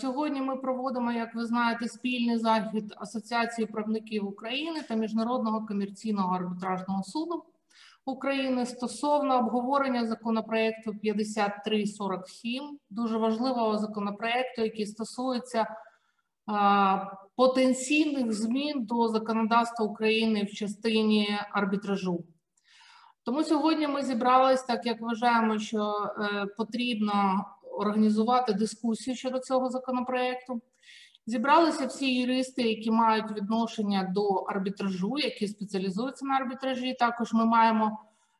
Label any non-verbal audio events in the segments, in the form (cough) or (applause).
Сьогодні ми проводимо, як ви знаєте, спільний захід Асоціації правників України та Міжнародного комерційного арбітражного суду України стосовно обговорення законопроекту 5347, дуже важливого законопроекту, який стосується потенційних змін до законодавства України в частині арбітражу. Тому сьогодні ми зібрались, так як вважаємо, що е, потрібно організувати дискусію щодо цього законопроекту. Зібралися всі юристи, які мають відношення до арбітражу, які спеціалізуються на арбітражі. Також ми маємо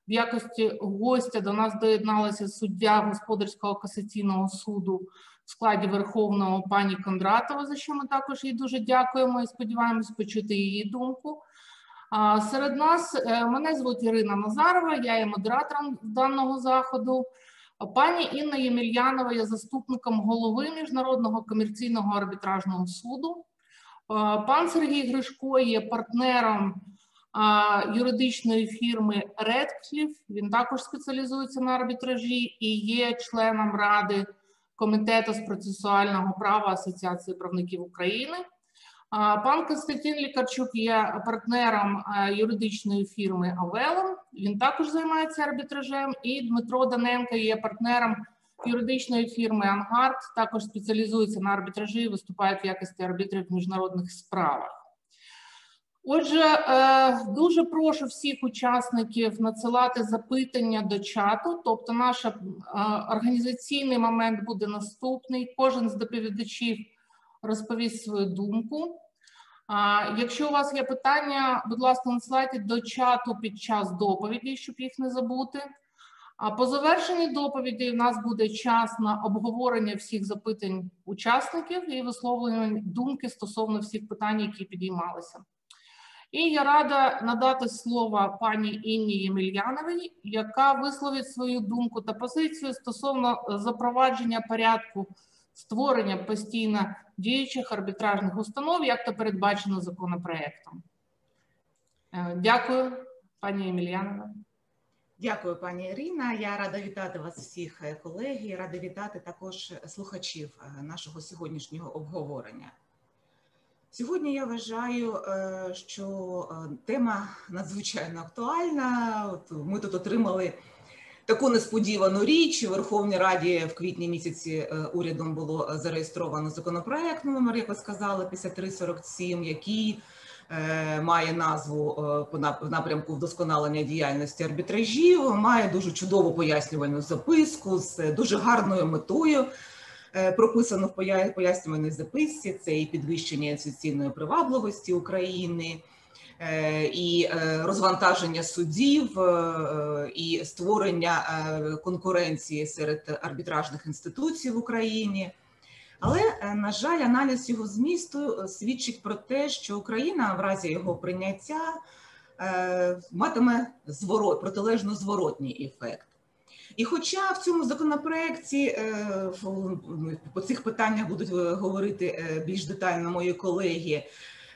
в якості гостя до нас доєдналася суддя господарського касаційного суду в складі Верховного пані Кондратова, за що ми також їй дуже дякуємо і сподіваємось почути її думку. Серед нас е, мене звуть Ірина Назарова, я є модератором даного заходу. Пані Інна Ємельянова є заступником голови Міжнародного комерційного арбітражного суду. Пан Сергій Гришко є партнером юридичної фірми Redcliffe, Він також спеціалізується на арбітражі і є членом ради комітету з процесуального права Асоціації правників України. Пан Константин Лікарчук є партнером юридичної фірми Авелом. Він також займається арбітражем. І Дмитро Даненко є партнером юридичної фірми Ангард. Також спеціалізується на арбітражі і виступає в якості арбітрів в міжнародних справах. Отже, е, дуже прошу всіх учасників надсилати запитання до чату. Тобто, наш е, організаційний момент буде наступний. Кожен з доповідачів розповість свою думку. Якщо у вас є питання, будь ласка, надсилайте до чату під час доповіді, щоб їх не забути. А по завершенні доповіді у нас буде час на обговорення всіх запитань учасників і висловлення думки стосовно всіх питань, які підіймалися. І я рада надати слово пані Інні Ємельяновій, яка висловить свою думку та позицію стосовно запровадження порядку створення постійно діючих арбітражних установ, як то передбачено законопроектом. Е, дякую, пані Емельянова. Дякую, пані Ірина. Я рада вітати вас всіх, е, колеги. Рада вітати також слухачів е, нашого сьогоднішнього обговорення. Сьогодні я вважаю, що тема надзвичайно актуальна. Ми тут отримали таку несподівану річ у Верховній Раді в квітні місяці е, урядом було зареєстровано законопроект номер, як ви сказали, 5347, який е, Має назву е, по напрямку вдосконалення діяльності арбітражів, має дуже чудову пояснювальну записку з дуже гарною метою. Прописано в пояснювальній записці це і підвищення інвестиційної привабливості України, Е, і е, розвантаження судів, е, і створення конкуренції серед арбітражних інституцій в Україні. Але, на жаль, аналіз його змісту свідчить про те, що Україна в разі його прийняття матиме зворот, протилежно зворотній ефект. І хоча в цьому законопроекті по цих питаннях будуть говорити більш детально мої колеги, Е,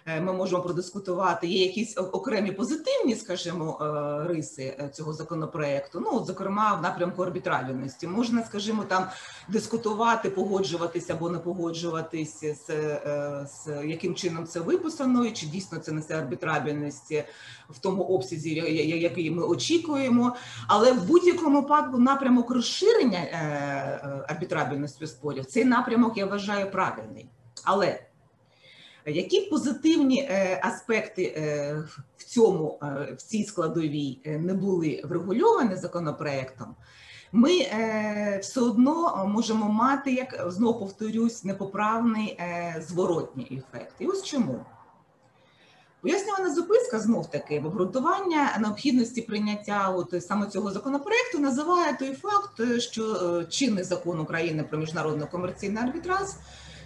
ми можемо продискутувати. Є якісь окремі позитивні, скажімо, е, риси е, цього законопроекту. Ну, зокрема, в напрямку арбітральності можна, скажімо, там дискутувати, погоджуватися або не погоджуватися з, з яким чином це виписано, і чи дійсно це несе арбітрабельність в тому обсязі, який ми очікуємо. Але в будь-якому випадку напрямок розширення арбітрабельності спорів цей напрямок я вважаю правильний. Але які позитивні е, аспекти е, в цьому е, в цій складовій не були врегульовані законопроектом? Ми все одно можемо мати, як знову повторюсь, непоправний зворотній ефект. І ось чому. Пояснювана записка знов таки в обґрунтування необхідності прийняття от саме цього законопроекту називає той факт, що чинний закон України про міжнародний комерційний арбітраж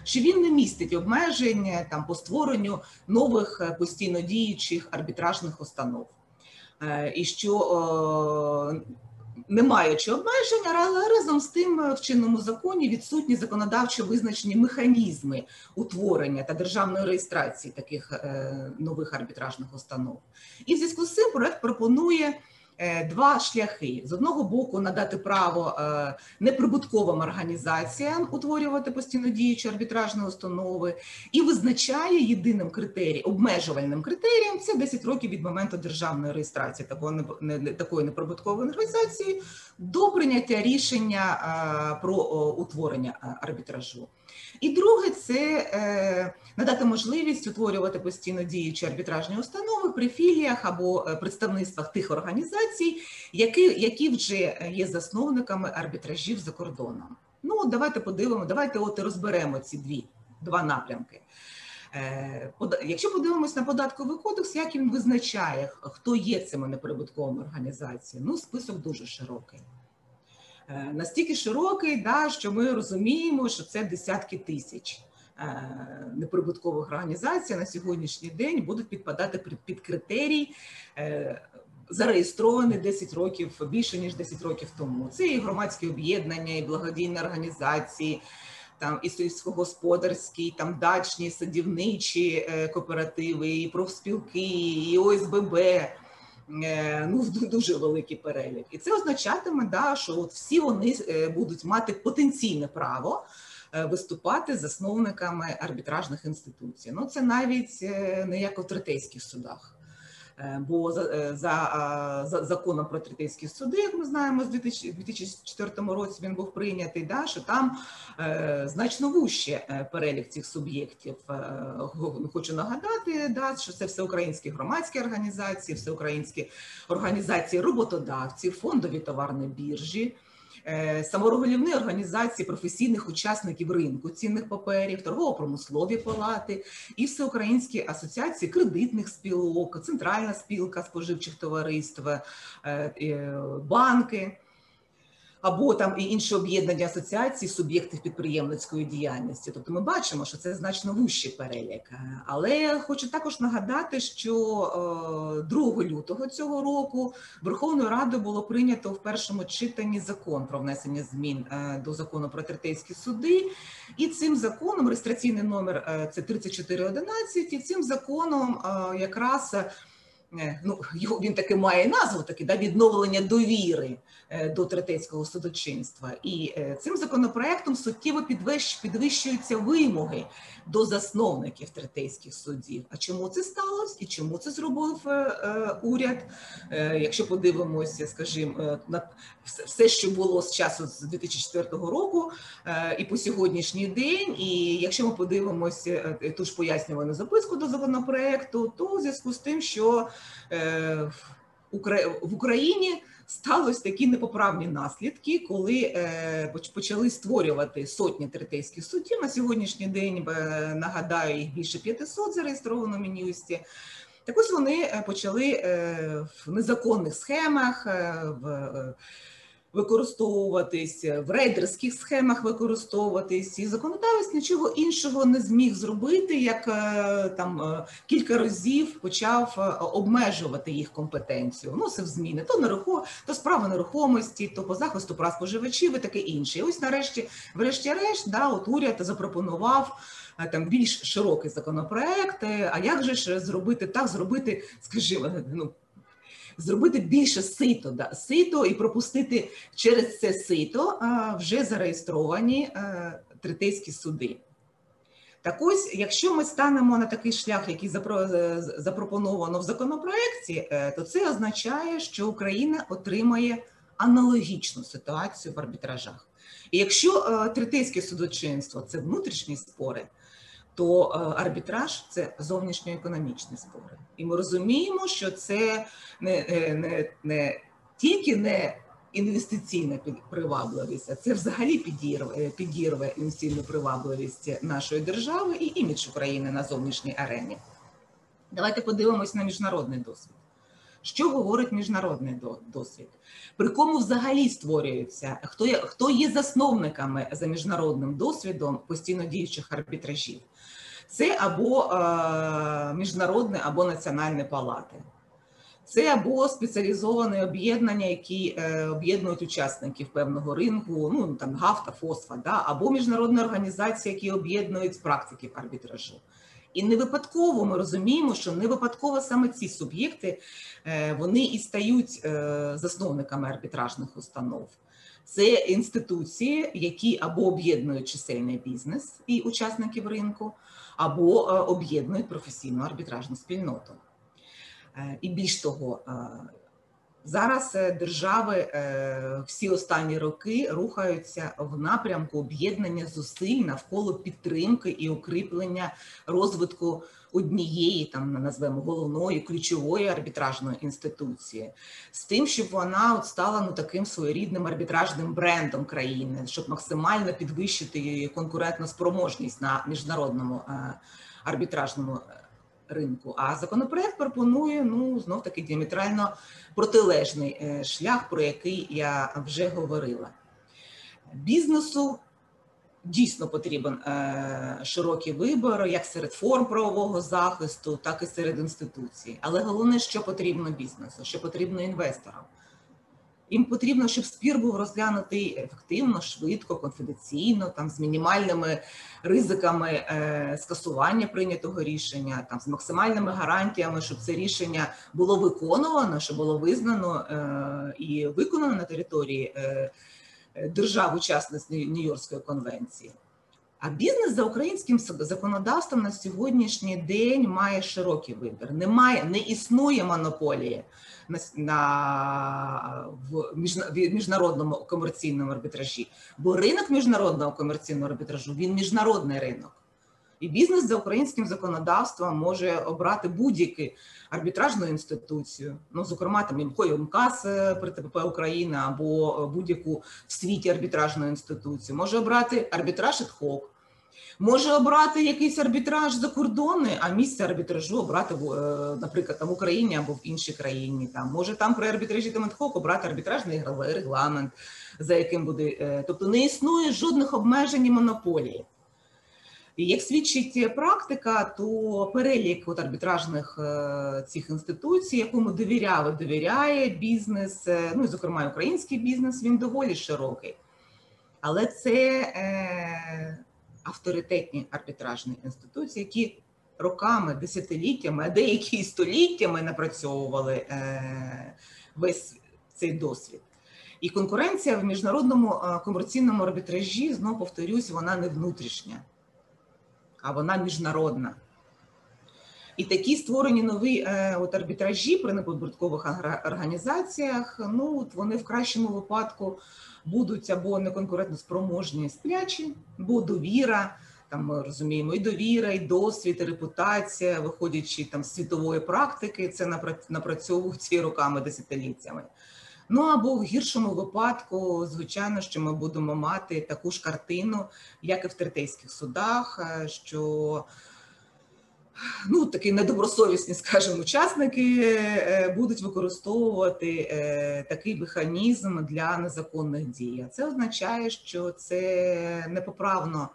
що він не містить обмежень там по створенню нових е, постійно діючих арбітражних установ, е, і що не маючи обмежень, але разом з тим е, в чинному законі відсутні законодавчо визначені механізми утворення та державної реєстрації таких нових арбітражних установ. І в зв'язку з цим проект пропонує е, два шляхи: з одного боку, надати право е, неприбутковим організаціям утворювати постійно діючі арбітражні установи, і визначає єдиним критерієм, обмежувальним критерієм це 10 років від моменту державної реєстрації такого такої неприбуткової організації до прийняття рішення е, про утворення е, арбітражу. І друге, це е, надати можливість утворювати постійно діючі арбітражні установи при філіях або е, представництвах тих організацій, які, які вже є засновниками арбітражів за кордоном. Ну, давайте подивимо, давайте от розберемо ці дві два напрямки. Е, Якщо подивимось на податковий кодекс, як він визначає, хто є цими неприбутковими організаціями, ну список дуже широкий. Е, Настільки широкий, да, що ми розуміємо, що це десятки тисяч е, неприбуткових організацій на сьогоднішній день будуть підпадати під, критерій. е, Зареєстрований 10 років більше ніж 10 років тому. Це і громадські об'єднання, і благодійні організації, там і сільськогосподарські, там дачні, садівничі кооперативи, і профспілки, і ОСББ. Е, Ну, ду- дуже великий перелік. І це означатиме, да, що от всі вони е, будуть мати потенційне право е, виступати засновниками арбітражних інституцій. Ну, це навіть не як у третейських судах. Е, Бо за, е, за, за законом про третейські суди, як ми знаємо, з 2000 2004 році він був прийнятий, да, що там е, значно вужче е, перелік цих суб'єктів. Е, Хочу нагадати, да, що це всеукраїнські громадські організації, всеукраїнські організації роботодавців, фондові товарні біржі. Е, Саморегулівні організації професійних учасників ринку цінних паперів, торгово-промислові палати і всеукраїнські асоціації кредитних спілок, центральна спілка споживчих товариств, е, е, банки або там і інші об'єднання асоціацій суб'єктів підприємницької діяльності. Тобто ми бачимо, що це значно вущий перелік. Е, Але хочу також нагадати, що е, 2 лютого цього року Верховною Радою було прийнято в першому читанні закон про внесення змін е, до закону про третейські суди. І цим законом реєстраційний номер е, це 3411, і цим законом е, якраз. е, Ну, він таки має назву, таки да, відновлення довіри е, до третейського судочинства. І е, цим законопроектом суттєво підвищ- підвищуються вимоги до засновників третейських судів. А чому це сталося і чому це зробив е, е, уряд? Е, Якщо подивимося, скажімо, е, на все- що було з часу з 2004 року е, і по сьогоднішній день, і якщо ми подивимося е, ту ж пояснювану записку до законопроекту, то в зв'язку з тим, що е, в Україні сталося такі непоправні наслідки, коли е, почали створювати сотні третейських судів. На сьогоднішній день нагадаю, їх більше 500 зареєстровано в Мін'юсті. Так ось вони е, почали е, в незаконних схемах, в використовуватись в рейдерських схемах використовуватись, і законодавець нічого іншого не зміг зробити, як е, там е, кілька разів почав е, обмежувати їх компетенцію. Вносив зміни то нерухо, то справа нерухомості, то по захисту прав споживачів і таке інше. І ось нарешті, врешті-решт, да, от уряд запропонував. Там більш широкий законопроект. А як же ж зробити так, зробити, скажімо, ну зробити більше сито, сито і пропустити через це сито вже зареєстровані е, третейські суди. Так ось, якщо ми станемо на такий шлях, який е, запропоновано в законопроекті, е, то це означає, що Україна отримає аналогічну ситуацію в арбітражах. І якщо третейське судочинство це внутрішні спори, то е, арбітраж це зовнішньоекономічні спори. І ми розуміємо, що це не, е, не, не тільки не інвестиційна привабливість, а це взагалі підірве, підірве інвестиційну привабливість нашої держави і імідж України на зовнішній арені. Давайте подивимось на міжнародний досвід. Що говорить міжнародний до- досвід? При кому взагалі створюються? Хто є, хто є засновниками за міжнародним досвідом постійно діючих арбітражів? Це або е, міжнародне, або національні палати. Це або спеціалізовані об'єднання, які е, об'єднують учасників певного ринку, ну там ГАФ та ФОСФА, да, або міжнародні організації, які об'єднують практиків арбітражу. І не випадково ми розуміємо, що не випадково саме ці суб'єкти е, вони і стають е, засновниками арбітражних установ. Це інституції, які або об'єднують чисельний бізнес і учасників ринку, або е, об'єднують професійну арбітражну спільноту. Е, І більш того, е, зараз держави всі останні роки рухаються в напрямку об'єднання зусиль навколо підтримки і укріплення розвитку однієї, там назвемо головної ключової арбітражної інституції, з тим, щоб вона от стала ну таким своєрідним арбітражним брендом країни, щоб максимально підвищити її конкурентну спроможність на міжнародному е, арбітражному е, ринку. А законопроект пропонує ну знов таки діаметрально протилежний е, шлях, про який я вже говорила. Бізнесу дійсно потрібен е, широкий вибор, як серед форм правового захисту, так і серед інституцій. Але головне, що потрібно бізнесу, що потрібно інвесторам. Їм потрібно, щоб спір був розглянутий ефективно, швидко, конфіденційно, там з мінімальними ризиками е, скасування прийнятого рішення, там з максимальними гарантіями, щоб це рішення було виконувано, щоб було визнано е, і виконано на території е, держав-учасниць Нью-Йоркської конвенції. А бізнес за українським законодавством на сьогоднішній день має широкий вибір. Немає, не існує монополії на, на в міжнародному комерційному арбітражі, бо ринок міжнародного комерційного арбітражу він міжнародний ринок. І бізнес за українським законодавством може обрати будь-яку арбітражну інституцію, ну зокрема там МКАС при ТПП України або будь-яку в світі арбітражну інституцію, може обрати арбітраж ad-hoc, може обрати якийсь арбітраж за кордони, а місце арбітражу обрати наприклад, там в Україні або в іншій країні. Там може там при арбітражі там ad-hoc обрати арбітражний регламент, за яким буде, тобто не існує жодних обмежень і монополії. І як свідчить практика, то перелік от арбітражних е, цих інституцій, якому довіряв і довіряє бізнес, е, ну і зокрема український бізнес, він доволі широкий. Але це е, авторитетні арбітражні інституції, які роками, десятиліттями, а деякі століттями напрацьовували е, весь цей досвід. І конкуренція в міжнародному комерційному арбітражі, знову повторюсь, вона не внутрішня а вона міжнародна. І такі створені нові е, от арбітражі при неподборкових організаціях, ну от вони в кращому випадку будуть або неконкурентно спроможні сплячі, бо довіра. Там ми розуміємо і довіра, і досвід, і репутація, виходячи там з світової практики, це напрацьовують роками, десятиліттями. Ну або в гіршому випадку, звичайно, що ми будемо мати таку ж картину, як і в третейських судах, що ну, такі недобросовісні, (laughs) скажімо, учасники будуть використовувати такий механізм для незаконних дій. Це означає, що це непоправно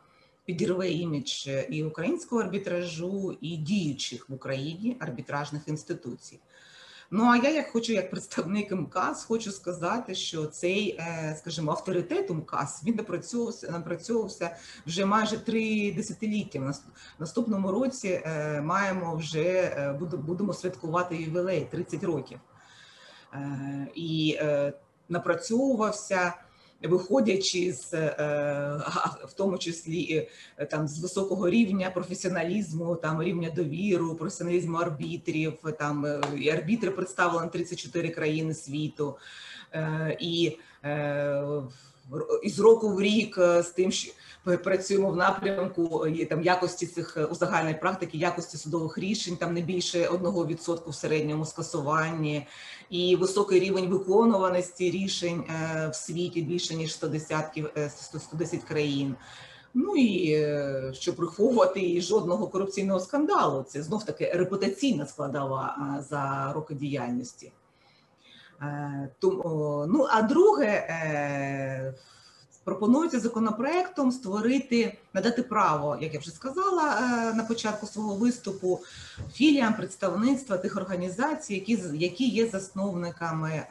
підірве імідж і українського арбітражу, і діючих в Україні арбітражних інституцій. Ну а я як хочу, як представник МКАС, хочу сказати, що цей, скажімо, авторитет МКАС він напрацьовувався, напрацьовувався вже майже три десятиліття. В наступному році маємо вже будемо святкувати ювілей 30 років. І напрацьовувався виходячи з в тому числі там з високого рівня професіоналізму, там рівня довіру, професіоналізму арбітрів, там і арбітри представлені 34 країни світу, і із року в рік з тим, що працюємо в напрямку там якості цих узагальної практики, якості судових рішень, там не більше 1% в середньому скасуванні, і високий рівень виконуваності рішень в світі більше ніж 110, 110 країн. Ну і щоб приховувати і жодного корупційного скандалу, це знов таки репутаційна складова за роки діяльності. Тому, ну а друге, пропонується законопроектом створити, надати право, як я вже сказала на початку свого виступу, філіям представництва тих організацій, які які є засновниками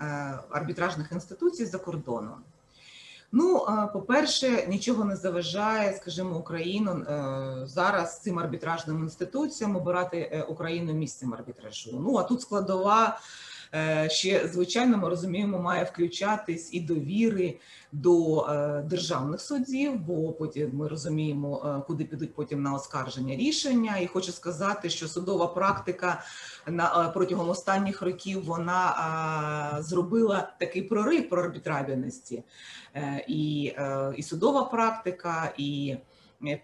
арбітражних інституцій за кордоном. Ну, по-перше, нічого не заважає, скажімо, Україну е, зараз цим арбітражним інституціям обирати е, Україну місцем арбітражу. Ну а тут складова е, ще звичайно, ми розуміємо, має включатись і довіри до е, державних судів, бо потім ми розуміємо, е, куди підуть потім на оскарження рішення. І хочу сказати, що судова практика на е, протягом останніх років вона зробила такий прорив про арбітрабельності. Е, і, е, і судова практика, і е,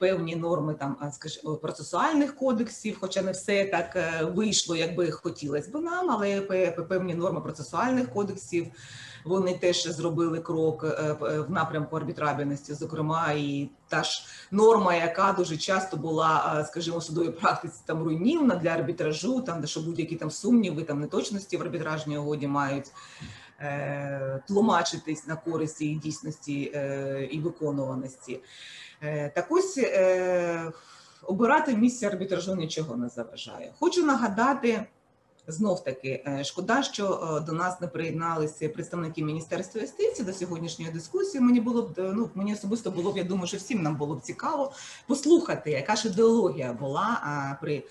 певні норми там, а, скажімо, процесуальних кодексів, хоча не все так е, вийшло, як би хотілося б нам, але пе- пе- певні норми процесуальних кодексів. Вони теж зробили крок е, в напрямку арбітрабельності, зокрема, і та ж норма, яка дуже часто була, скажімо, в судовій практиці там руйнівна для арбітражу, там де що будь-які там сумніви, там неточності в арбітражній угоді мають е, тлумачитись на користь її дійсності е, і виконуваності. Е, так ось е, обирати місце арбітражу нічого не заважає. Хочу нагадати. Знов таки, е, шкода, що до нас не приєдналися представники Міністерства юстиції до сьогоднішньої дискусії. Мені було б ну мені особисто було б, я думаю, що всім нам було б цікаво послухати, яка ж ідеологія була при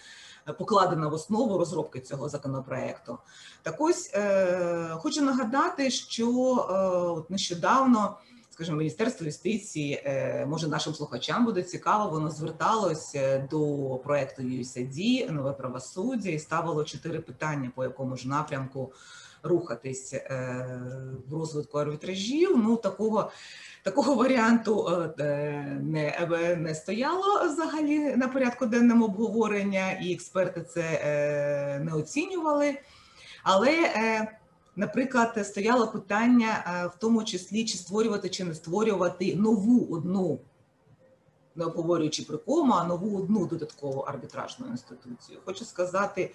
покладена в основу розробки цього законопроекту. Так ось хочу нагадати, що нещодавно, скажімо, Міністерство юстиції, е, може нашим слухачам буде цікаво, воно зверталось е, до проекту USAID, нове правосуддя і ставило чотири питання, по якому ж напрямку рухатись е, в розвитку арбітражів. Ну такого. Такого варіанту не, не стояло взагалі на порядку денному обговорення, і експерти це не оцінювали. Але, наприклад, стояло питання е, в тому числі, чи створювати, чи не створювати нову одну, не обговорюючи про кому, а нову одну додаткову арбітражну інституцію. Хочу сказати,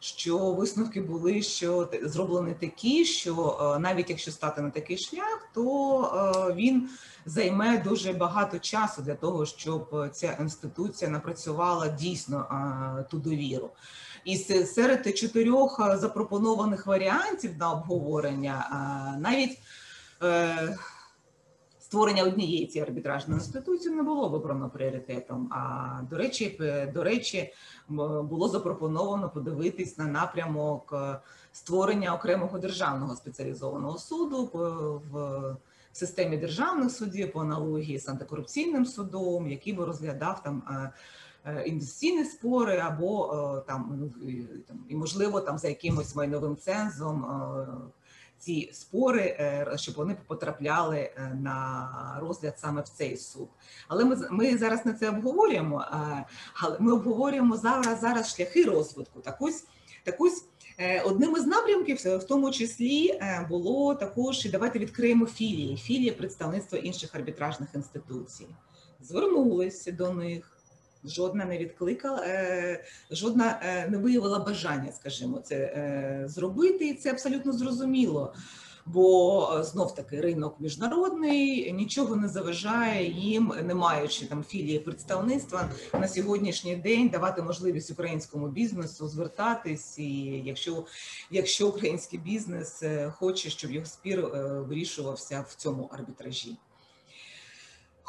що висновки були, що зроблені такі, що е, навіть якщо стати на такий шлях, то е, він займе дуже багато часу для того, щоб ця інституція напрацювала дійсно ту довіру. І серед чотирьох е, запропонованих варіантів на обговорення е, навіть е, створення однієї цієї арбітражної інституції не було вибрано пріоритетом. А до речі, до речі, було запропоновано подивитись на напрямок створення окремого державного спеціалізованого суду п- в системі державних судів по аналогії з антикорупційним судом, який би розглядав там. Е, Інвестиційні спори або е, там ну, і, можливо там за якимось майновим цензом е, ці спори, щоб вони потрапляли на розгляд саме в цей суд. Але ми ми зараз не це обговорюємо. Але ми обговорюємо зараз зараз шляхи розвитку. Так ось так ось. Одним із напрямків, в тому числі, було також і давайте відкриємо філії, філії представництва інших арбітражних інституцій. Звернулися до них, жодна не відкликала, е, жодна е, не виявила бажання, скажімо, це е, зробити, і це абсолютно зрозуміло. Бо знов таки ринок міжнародний, нічого не заважає їм, не маючи там філії представництва на сьогоднішній день давати можливість українському бізнесу звертатись, і якщо, якщо український бізнес хоче, щоб його спір вирішувався в цьому арбітражі.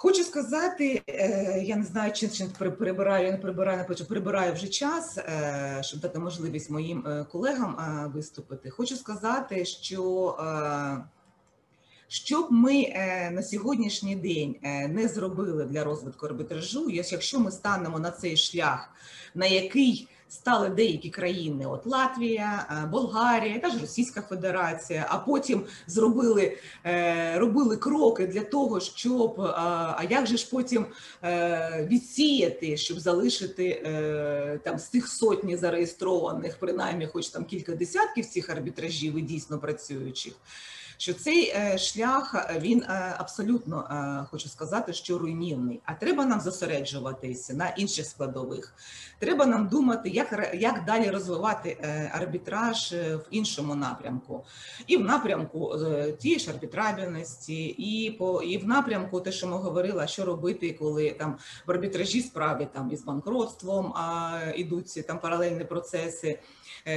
Хочу сказати, е, я не знаю, чи, чи при- прибираю, я не прибираю, не хочу, прибираю вже час, е, щоб дати можливість моїм е, колегам виступити. Хочу сказати, що е, що б ми на сьогоднішній день не зробили для розвитку арбітражу, якщо ми станемо на цей шлях, на який стали деякі країни, от Латвія, е, Болгарія, та ж Російська Федерація, а потім зробили е, робили кроки для того, щоб е, а як же ж потім відсіяти, щоб залишити там з тих сотні зареєстрованих, принаймні, хоч там кілька десятків цих арбітражів і дійсно працюючих. Що цей е, шлях е, він е, абсолютно хочу сказати, що руйнівний. А треба нам зосереджуватися на інших складових. Треба нам думати, як як далі розвивати арбітраж в іншому напрямку, і в напрямку тієї ж арбітрабельності, і по і в напрямку, те, що ми говорили, що робити, коли там в арбітражі справи там із банкротством а, ідуть там паралельні процеси.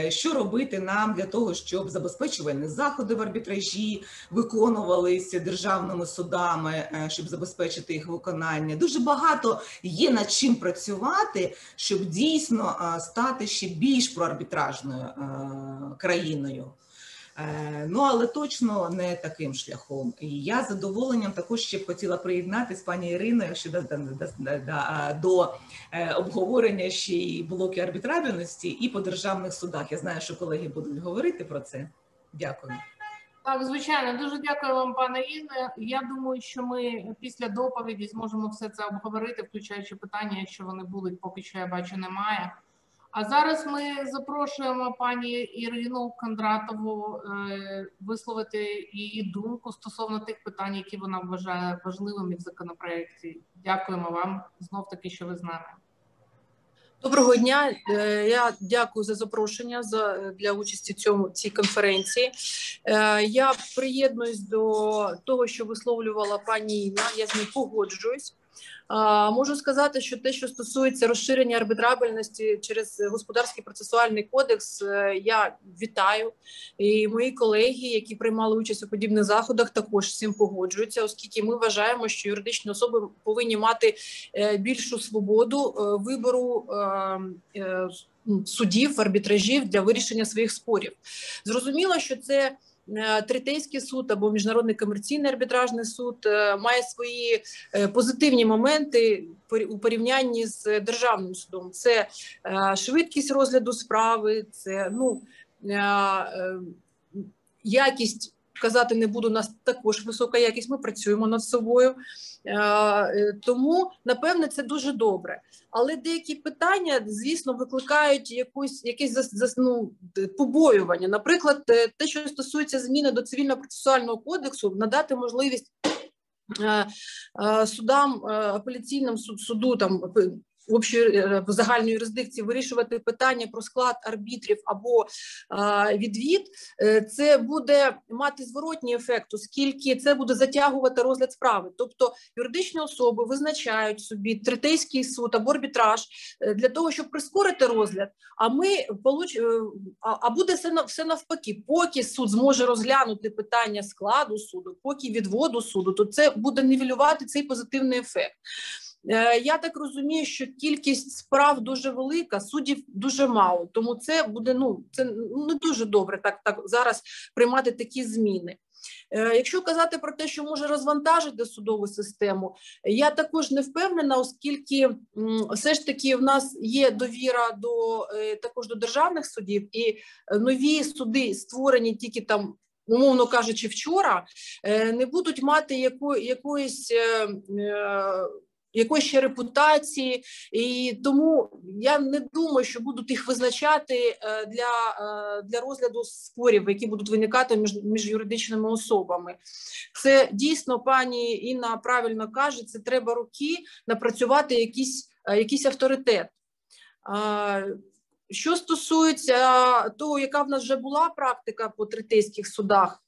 Що робити нам для того, щоб забезпечувальні заходи в арбітражі виконувалися державними судами, щоб забезпечити їх виконання? Дуже багато є над чим працювати, щоб дійсно стати ще більш проарбітражною країною. Е, ну, але точно не таким шляхом. І я з задоволенням також ще б хотіла приєднатися пані Іриною щодо до, до, до е, обговорення ще й блоки арбітражності і по державних судах. Я знаю, що колеги будуть говорити про це. Дякую. Так, звичайно, дуже дякую вам, пане Інне. Я думаю, що ми після доповіді зможемо все це обговорити, включаючи питання, якщо вони будуть, поки що я бачу, немає. А зараз ми запрошуємо пані Ірину Кондратову е, висловити її думку стосовно тих питань, які вона вважає важливими в законопроекті. Дякуємо вам знов таки, що ви з нами. Доброго дня. Е, я дякую за запрошення за для участі в цьому цій конференції. Е, я приєднуюсь до того, що висловлювала пані Інна. Я з ним погоджуюсь. Можу сказати, що те, що стосується розширення арбітрабельності через господарський процесуальний кодекс, е, я вітаю і мої колеги, які приймали участь у подібних заходах, також з цим погоджуються, оскільки ми вважаємо, що юридичні особи повинні мати е, більшу свободу е, вибору. Судів, арбітражів для вирішення своїх спорів зрозуміло, що це Третейський суд або міжнародний комерційний арбітражний суд е, має свої е, позитивні моменти у порівнянні з державним судом. Це швидкість розгляду справи, це ну якість казати не буду. У нас також висока якість. Ми працюємо над собою, е, тому напевне це дуже добре. Але деякі питання, звісно, викликають якусь якесь ну, побоювання. Наприклад, е, те, що стосується зміни до цивільно процесуального кодексу, надати можливість. Е, судам апеляційним суду там общої е, в загальній юрисдикції вирішувати питання про склад арбітрів або відвід, е, це буде мати зворотній ефект, оскільки це буде затягувати розгляд справи. Тобто юридичні особи визначають собі третейський суд або арбітраж е, для того, щоб прискорити розгляд. А ми получ... а буде все навпаки, поки суд зможе розглянути питання складу суду, поки відводу суду, то це буде нівелювати цей позитивний ефект. Е, я так розумію, що кількість справ дуже велика, суддів дуже мало. Тому це буде ну це не дуже добре так так зараз приймати такі зміни. Е, якщо казати про те, що може розвантажити судову систему, я також не впевнена, оскільки все ж таки в нас є довіра до е, також до державних судів, і нові суди створені тільки там. Умовно кажучи, вчора не будуть мати яко, якоїсь якоїсь ще репутації, і тому я не думаю, що будуть їх визначати е, для е, для розгляду спорів, які будуть виникати між між юридичними особами. Це дійсно пані Інна правильно каже: це треба роки напрацювати якийсь, е, якийсь авторитет. Що стосується того, яка в нас вже була практика по третейських судах,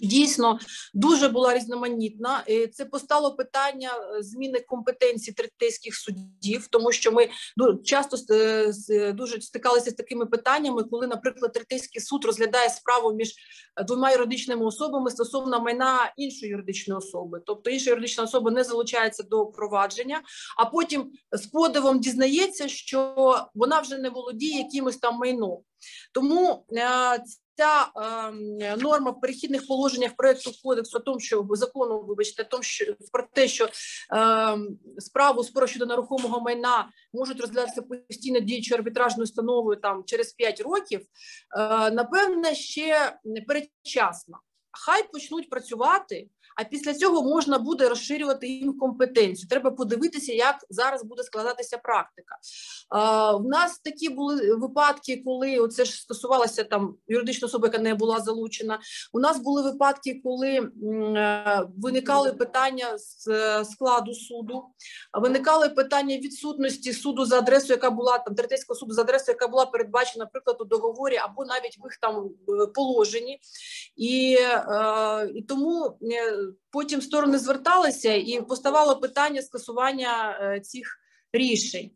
Дійсно дуже була різноманітна. Це постало питання е, зміни компетенції третейських судів, тому що ми часто дуже стикалися з такими питаннями, коли, наприклад, третейський суд розглядає справу між е, двома юридичними особами стосовно майна іншої юридичної особи, тобто інша юридична особа не залучається до провадження, а потім з подивом дізнається, що вона вже не володіє якимось там майном. Тому е, ця е, норма в перехідних положеннях проекту кодексу, о тому, що закону, вибачте, том, що про те, що е, справу спору щодо нерухомого майна можуть розглядатися постійно діючою арбітражною установою там через 5 років, е, напевне, ще передчасно. Хай почнуть працювати а після цього можна буде розширювати їм компетенцію. Треба подивитися, як зараз буде складатися практика. У нас такі були випадки, коли це ж стосувалося там юридичної особи, яка не була залучена. У нас були випадки, коли е, виникали питання з е, складу суду, виникали питання відсутності суду за адресою, яка була там третейського суду за адресою, яка була передбачена, наприклад, у договорі або навіть в їх там е, положенні, і, і тому потім сторони зверталися і поставало питання скасування е, цих рішень.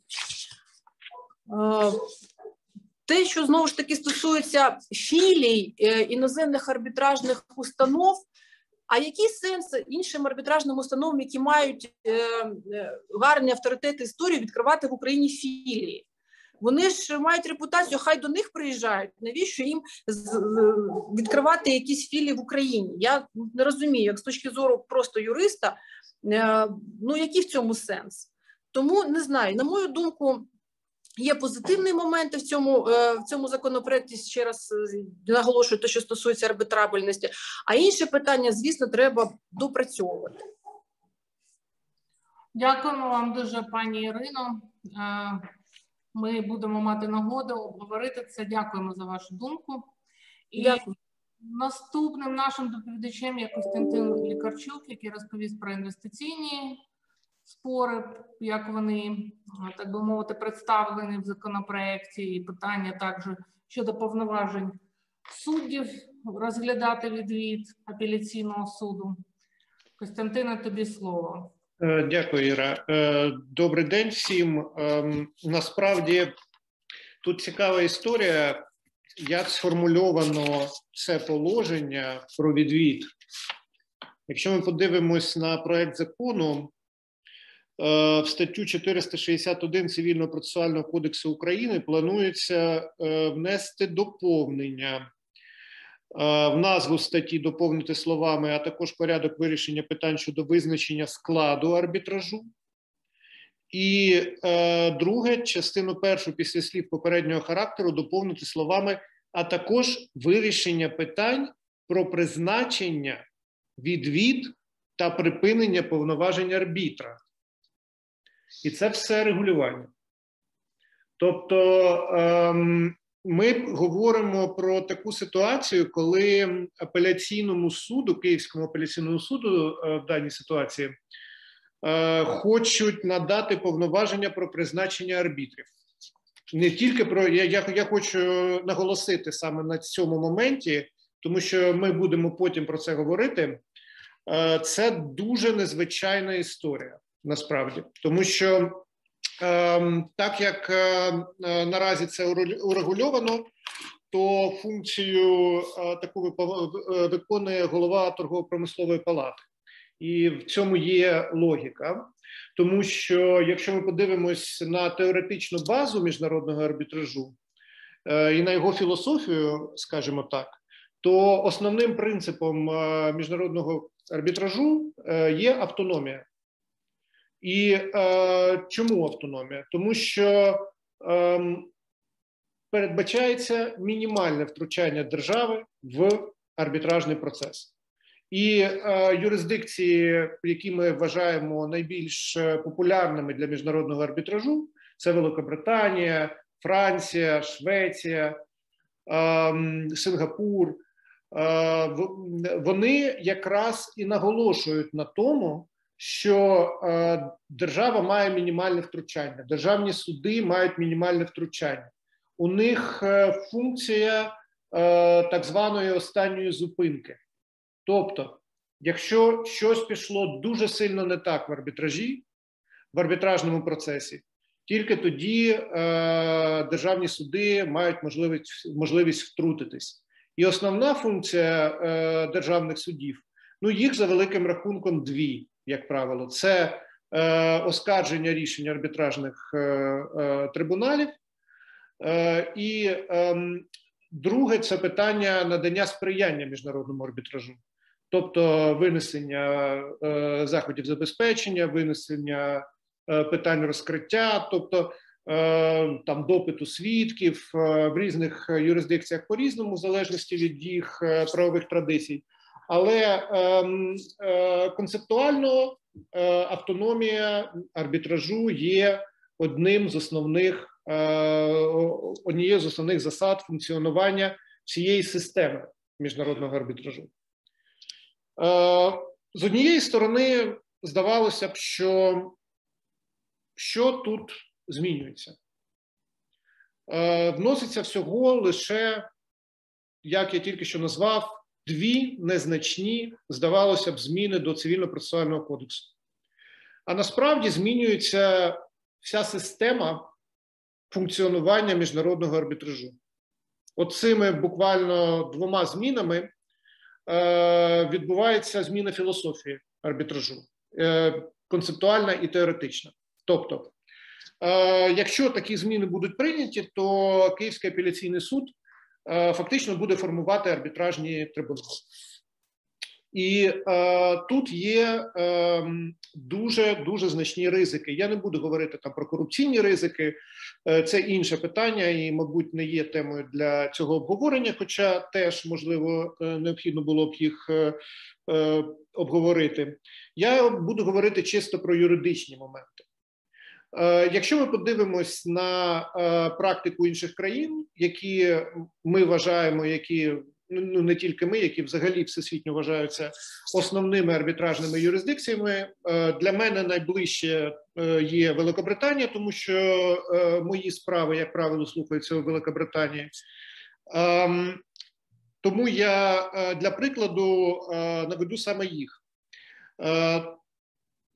Е, Те, що знову ж таки стосується філій е, іноземних арбітражних установ, а який сенс іншим арбітражним установам, які мають гарний авторитет історії, відкривати в Україні філії? Вони ж мають репутацію, хай до них приїжджають. Навіщо їм відкривати якісь філії в Україні? Я не розумію, як з точки зору просто юриста, ну який в цьому сенс? Тому не знаю, на мою думку, Є позитивні моменти в цьому е, в цьому законопроекті. Ще раз е, наголошую, те, що стосується арбітрабельності. А інше питання, звісно, треба допрацьовувати. Дякуємо вам дуже, пані Ірино. Ми будемо мати нагоду обговорити це. Дякуємо за вашу думку. І Дякую. наступним нашим доповідачем є Костянтин Лікарчук, який розповість про інвестиційні спори, як вони так би мовити, представлені в законопроекті, і питання також щодо повноважень суддів розглядати відвід апеляційного суду. Костянтина, тобі слово. Е, дякую, Іра. Е, добрий день всім. Ем, насправді тут цікава історія, як сформульовано це положення про відвід. Якщо ми подивимось на проект закону, Е, в статтю 461 цивільного процесуального кодексу України планується внести доповнення в назву статті доповнити словами, а також порядок вирішення питань щодо визначення складу арбітражу. І е, друге, частину першу після слів попереднього характеру доповнити словами, а також вирішення питань про призначення, відвід та припинення повноважень арбітра. І це все регулювання. Тобто ем, ми говоримо про таку ситуацію, коли апеляційному суду, Київському апеляційному суду е, в даній ситуації е, хочуть надати повноваження про призначення арбітрів. Не тільки про я, я, я хочу наголосити саме на цьому моменті, тому що ми будемо потім про це говорити. Е, це дуже незвичайна історія насправді, тому що так як е, е, наразі це урегульовано, то функцію е, таку виконує голова торгово-промислової палати, і в цьому є логіка. Тому що якщо ми подивимось на теоретичну базу міжнародного арбітражу і на його філософію, скажімо так, то основним принципом міжнародного арбітражу є автономія. І е, чому автономія? Тому що е, передбачається мінімальне втручання держави в арбітражний процес. І е, юрисдикції, які ми вважаємо найбільш популярними для міжнародного арбітражу, це Великобританія, Франція, Швеція, е, Сингапур. Е, вони якраз і наголошують на тому, що е, держава має мінімальне втручання, державні суди мають мінімальне втручання. У них е, функція е, так званої останньої зупинки. Тобто, якщо щось пішло дуже сильно не так в арбітражі, в арбітражному процесі, тільки тоді е, державні суди мають можливість можливість втрутитись. І основна функція е, державних судів ну їх за великим рахунком дві як правило, це е, оскарження рішень арбітражних е, е, трибуналів, е, і е, друге це питання надання сприяння міжнародному арбітражу, тобто винесення е, заходів забезпечення, винесення е, питань розкриття, тобто. Там допиту свідків в різних юрисдикціях по різному, в залежності від їх правових традицій, але ем, е, концептуально е, автономія арбітражу є одним з основних е, однією з основних засад функціонування цієї системи міжнародного арбітражу. З однієї сторони, здавалося б, що що тут змінюється? Вноситься всього лише, як я тільки що назвав, дві незначні, здавалося б, зміни до цивільно-процесуального кодексу. А насправді змінюється вся система функціонування міжнародного арбітражу. Оцими буквально двома змінами е, відбувається зміна філософії арбітражу, е, концептуальна і теоретична. Тобто, е, якщо такі зміни будуть прийняті, то Київський апеляційний суд фактично буде формувати арбітражні трибунали. І е, тут є е, дуже дуже значні ризики. Я не буду говорити там про корупційні ризики, е, це інше питання, і, мабуть, не є темою для цього обговорення. Хоча теж можливо е, необхідно було б їх е, е, обговорити. Я буду говорити чисто про юридичні моменти. Е, Якщо ми подивимось на е, практику інших країн, які ми вважаємо, які ну не тільки ми, які взагалі всесвітньо вважаються основними арбітражними юрисдикціями. Е, Для мене найближче є Великобританія, тому що мої справи, як правило, слухаються у Великобританії. Ем, Тому я для прикладу наведу саме їх.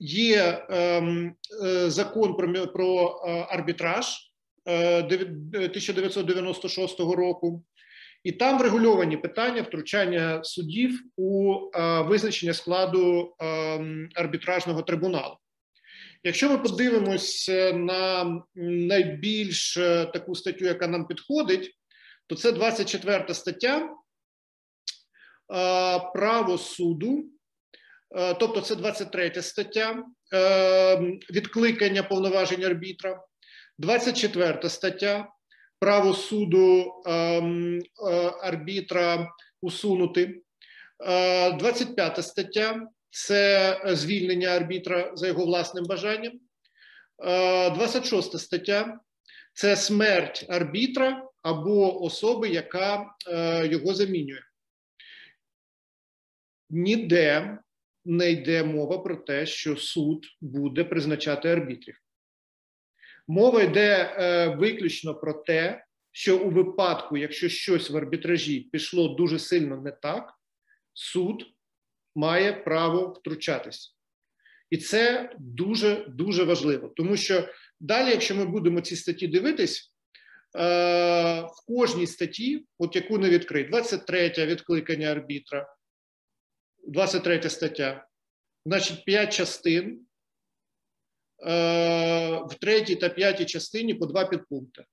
Е, Є ем, е, закон про, про е, арбітраж е, дев'ят- 1996 року, і там врегульовані питання втручання суддів у е, визначення складу е, арбітражного трибуналу. Якщо ми подивимось е, на найбільш е, таку статтю, яка нам підходить, то це 24 стаття е, право суду, е, тобто це 23 стаття е, відкликання повноважень арбітра, 24 стаття право суду ем, е, арбітра усунути. Е, 25 стаття це звільнення арбітра за його власним бажанням. Е, 26 стаття це смерть арбітра або особи, яка е, його замінює. Ніде не йде мова про те, що суд буде призначати арбітрів. Мова йде е, виключно про те, що у випадку, якщо щось в арбітражі пішло дуже сильно не так, суд має право втручатись. І це дуже дуже важливо, тому що далі, якщо ми будемо ці статті дивитись, е, в кожній статті, от яку не відкрить, 23 відкликання арбітра, 23 стаття, значить 5 частин. Е, в третій та п'ятій частині по два підпункти.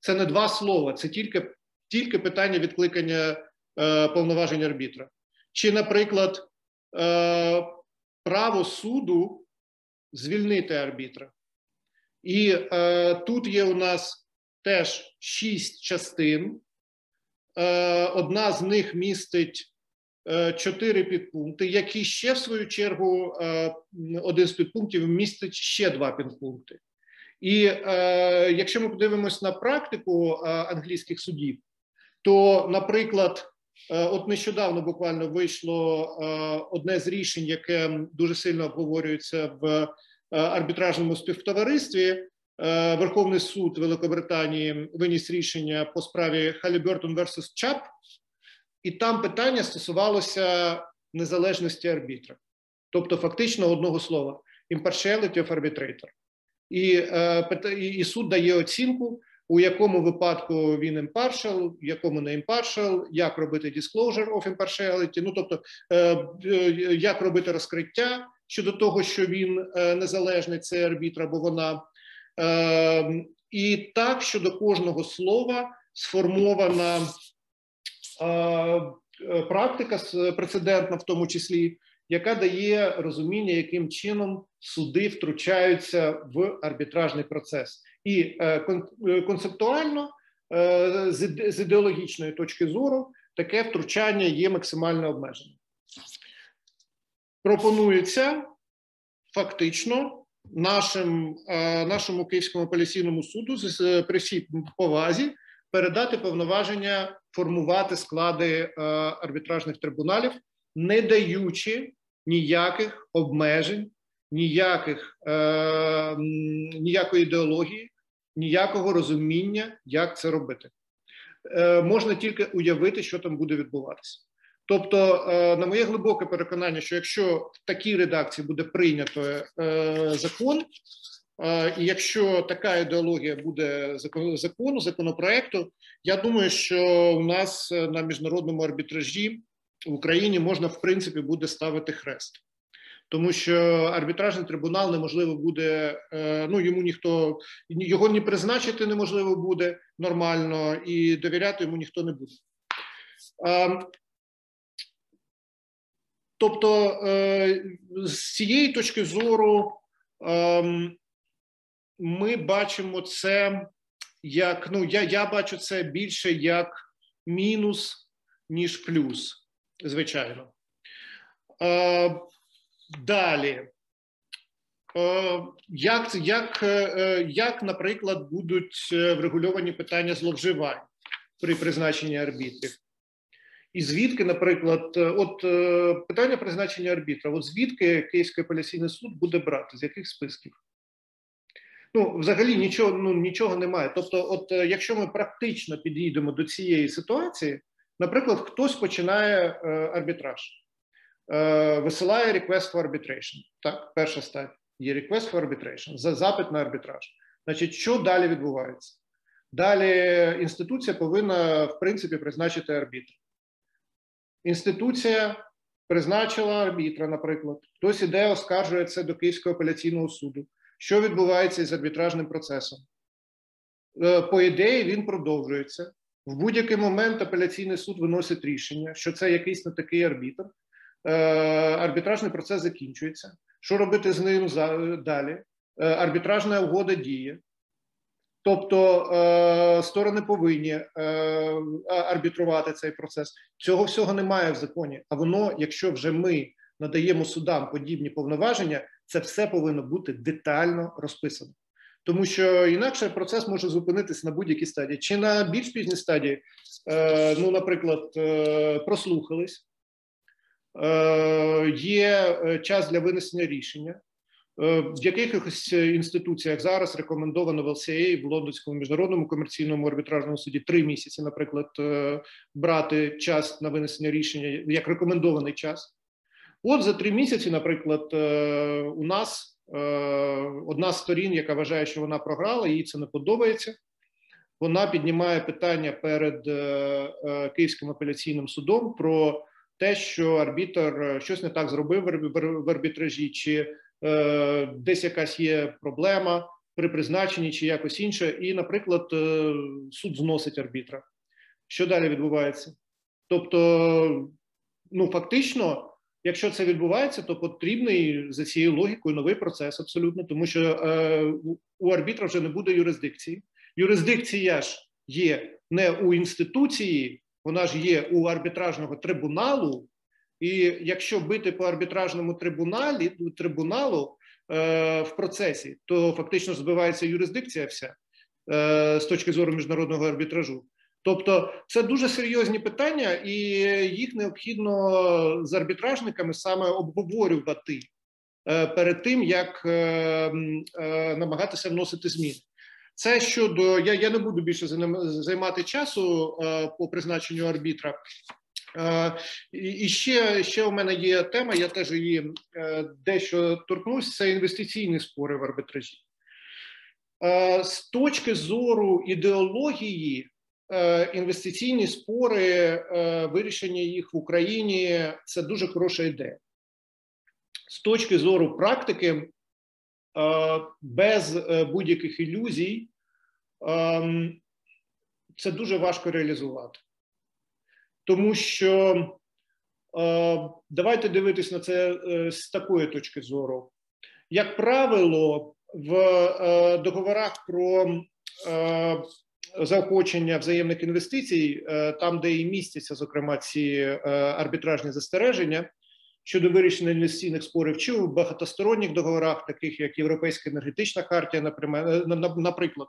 Це не два слова, це тільки тільки питання відкликання е, повноважень арбітра. Чи, наприклад, е, право суду звільнити арбітра. І е, тут є у нас теж шість частин. Е, одна з них містить чотири підпункти, які ще в свою чергу е, один з підпунктів містить ще два підпункти. І е, якщо ми подивимось на практику е, англійських судів, то, наприклад, е, от нещодавно буквально вийшло е, одне з рішень, яке дуже сильно обговорюється в е, арбітражному співтоваристві. Е, Верховний суд Великобританії виніс рішення по справі Халібертон versus Чап, і там питання стосувалося незалежності арбітра, тобто фактично одного слова: impartiality of arbitrator. І, е, і, і суд дає оцінку, у якому випадку він impartial, в якому не impartial, як робити disclosure of impartiality, ну тобто е, е, як робити розкриття щодо того, що він незалежний, цей арбітр або вона. Е, і так щодо кожного слова сформована практика прецедентна, в тому числі, яка дає розуміння, яким чином суди втручаються в арбітражний процес, і е, е, концептуально е, з ідеологічної точки зору таке втручання є максимально обмеженим. Пропонується фактично нашим, е, нашому Київському апеляційному суду з- при всій повазі передати повноваження формувати склади е, арбітражних трибуналів, не даючи ніяких обмежень, ніяких, е, ніякої ідеології, ніякого розуміння, як це робити. Е, можна тільки уявити, що там буде відбуватися. Тобто, е, на моє глибоке переконання, що якщо в такій редакції буде прийнято е, закон, І якщо така ідеологія буде закону, законопроекту, я думаю, що у нас на міжнародному арбітражі в Україні можна в принципі буде ставити хрест, тому що арбітражний трибунал неможливо буде. Е, ну йому ніхто його не призначити неможливо буде нормально, і довіряти йому ніхто не буде. Тобто, е, з цієї точки зору ем, ми бачимо це як ну я я бачу це більше як мінус, ніж плюс, звичайно. Е, Далі. Е, як, як, е, як, наприклад, будуть врегульовані питання зловживань при призначенні арбітрів? І звідки, наприклад, от питання призначення арбітра, от звідки Київський апеляційний суд буде брати, з яких списків? Ну, взагалі нічого ну, нічого немає. Тобто, от е, якщо ми практично підійдемо до цієї ситуації, наприклад, хтось починає е, арбітраж, е, висилає request for arbitration. Так, перша стадія є request for arbitration, за запит на арбітраж. Значить, що далі відбувається? Далі інституція повинна в принципі призначити арбітр. Інституція призначила арбітра, наприклад, хтось іде, оскаржує це до Київського апеляційного суду. Що відбувається з арбітражним процесом? Е, по ідеї, він продовжується. В будь-який момент апеляційний суд виносить рішення, що це якийсь не такий арбітр. Е, арбітражний процес закінчується. Що робити з ним далі? Е, арбітражна угода діє. Тобто сторони повинні арбітрувати цей процес. Цього всього немає в законі. А воно, якщо вже ми надаємо судам подібні повноваження, це все повинно бути детально розписано. Тому що інакше процес може зупинитися на будь-якій стадії. Чи на більш пізній стадії, е, ну, наприклад, е, прослухались, е, є час для винесення рішення. В якихось інституціях зараз рекомендовано в ЛСА, в Лондонському міжнародному комерційному арбітражному суді три місяці, наприклад, брати час на винесення рішення як рекомендований час. От за три місяці, наприклад, е, у нас е, одна з сторін, яка вважає, що вона програла, їй це не подобається. Вона піднімає питання перед е, Київським апеляційним судом про те, що арбітр щось не так зробив в арбітражі, чи десь якась є проблема при призначенні, чи якось інше. І, наприклад, суд зносить арбітра. Що далі відбувається? Тобто, ну фактично. Якщо це відбувається, то потрібний за цією логікою новий процес абсолютно, тому що е, у арбітра вже не буде юрисдикції. Юрисдикція ж є не у інституції, вона ж є у арбітражного трибуналу. І якщо бити по арбітражному трибуналі трибуналу е, в процесі, то фактично збивається юрисдикція вся е, з точки зору міжнародного арбітражу. Тобто це дуже серйозні питання, і їх необхідно з арбітражниками саме обговорювати е, перед тим, як е, е, намагатися вносити зміни. Це щодо я я не буду більше займати часу по призначенню арбітра. І ще ще у мене є тема, я теж її дещо торкнусь, це інвестиційні спори в арбітражі. З точки зору ідеології, інвестиційні спори, е, вирішення їх в Україні це дуже хороша ідея. З точки зору практики, е, без будь-яких ілюзій, ем, це дуже важко реалізувати. Тому що давайте дивитись на це з такої точки зору. Як правило, в договорах про заохочення взаємних інвестицій, е, там, де і містяться, зокрема, ці е, арбітражні застереження щодо вирішення інвестиційних спорів, чи в багатосторонніх договорах, таких як Європейська енергетична хартія, е, наприклад,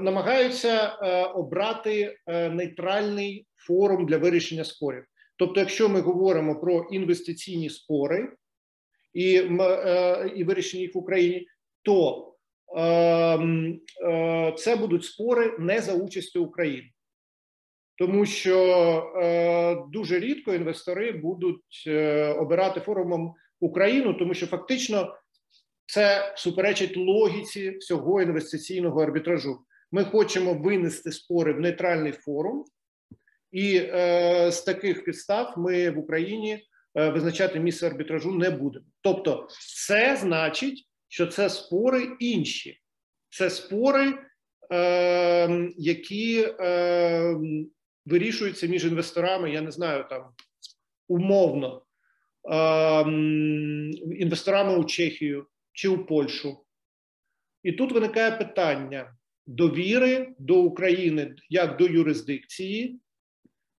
намагаються обрати нейтральний форум для вирішення спорів. Тобто, якщо ми говоримо про інвестиційні спори і, і вирішення їх в Україні, то це будуть спори не за участю України, тому що е, дуже рідко інвестори будуть е, обирати форумом Україну, тому що фактично Це суперечить логіці всього інвестиційного арбітражу. Ми хочемо винести спори в нейтральний форум, і е, з таких підстав ми в Україні е, визначати місце арбітражу не будемо. Тобто, це значить, що це спори інші, це спори, е, які е, вирішуються між інвесторами. Я не знаю там умовно ем, інвесторами у Чехію чи у Польщу. І тут виникає питання довіри до України як до юрисдикції,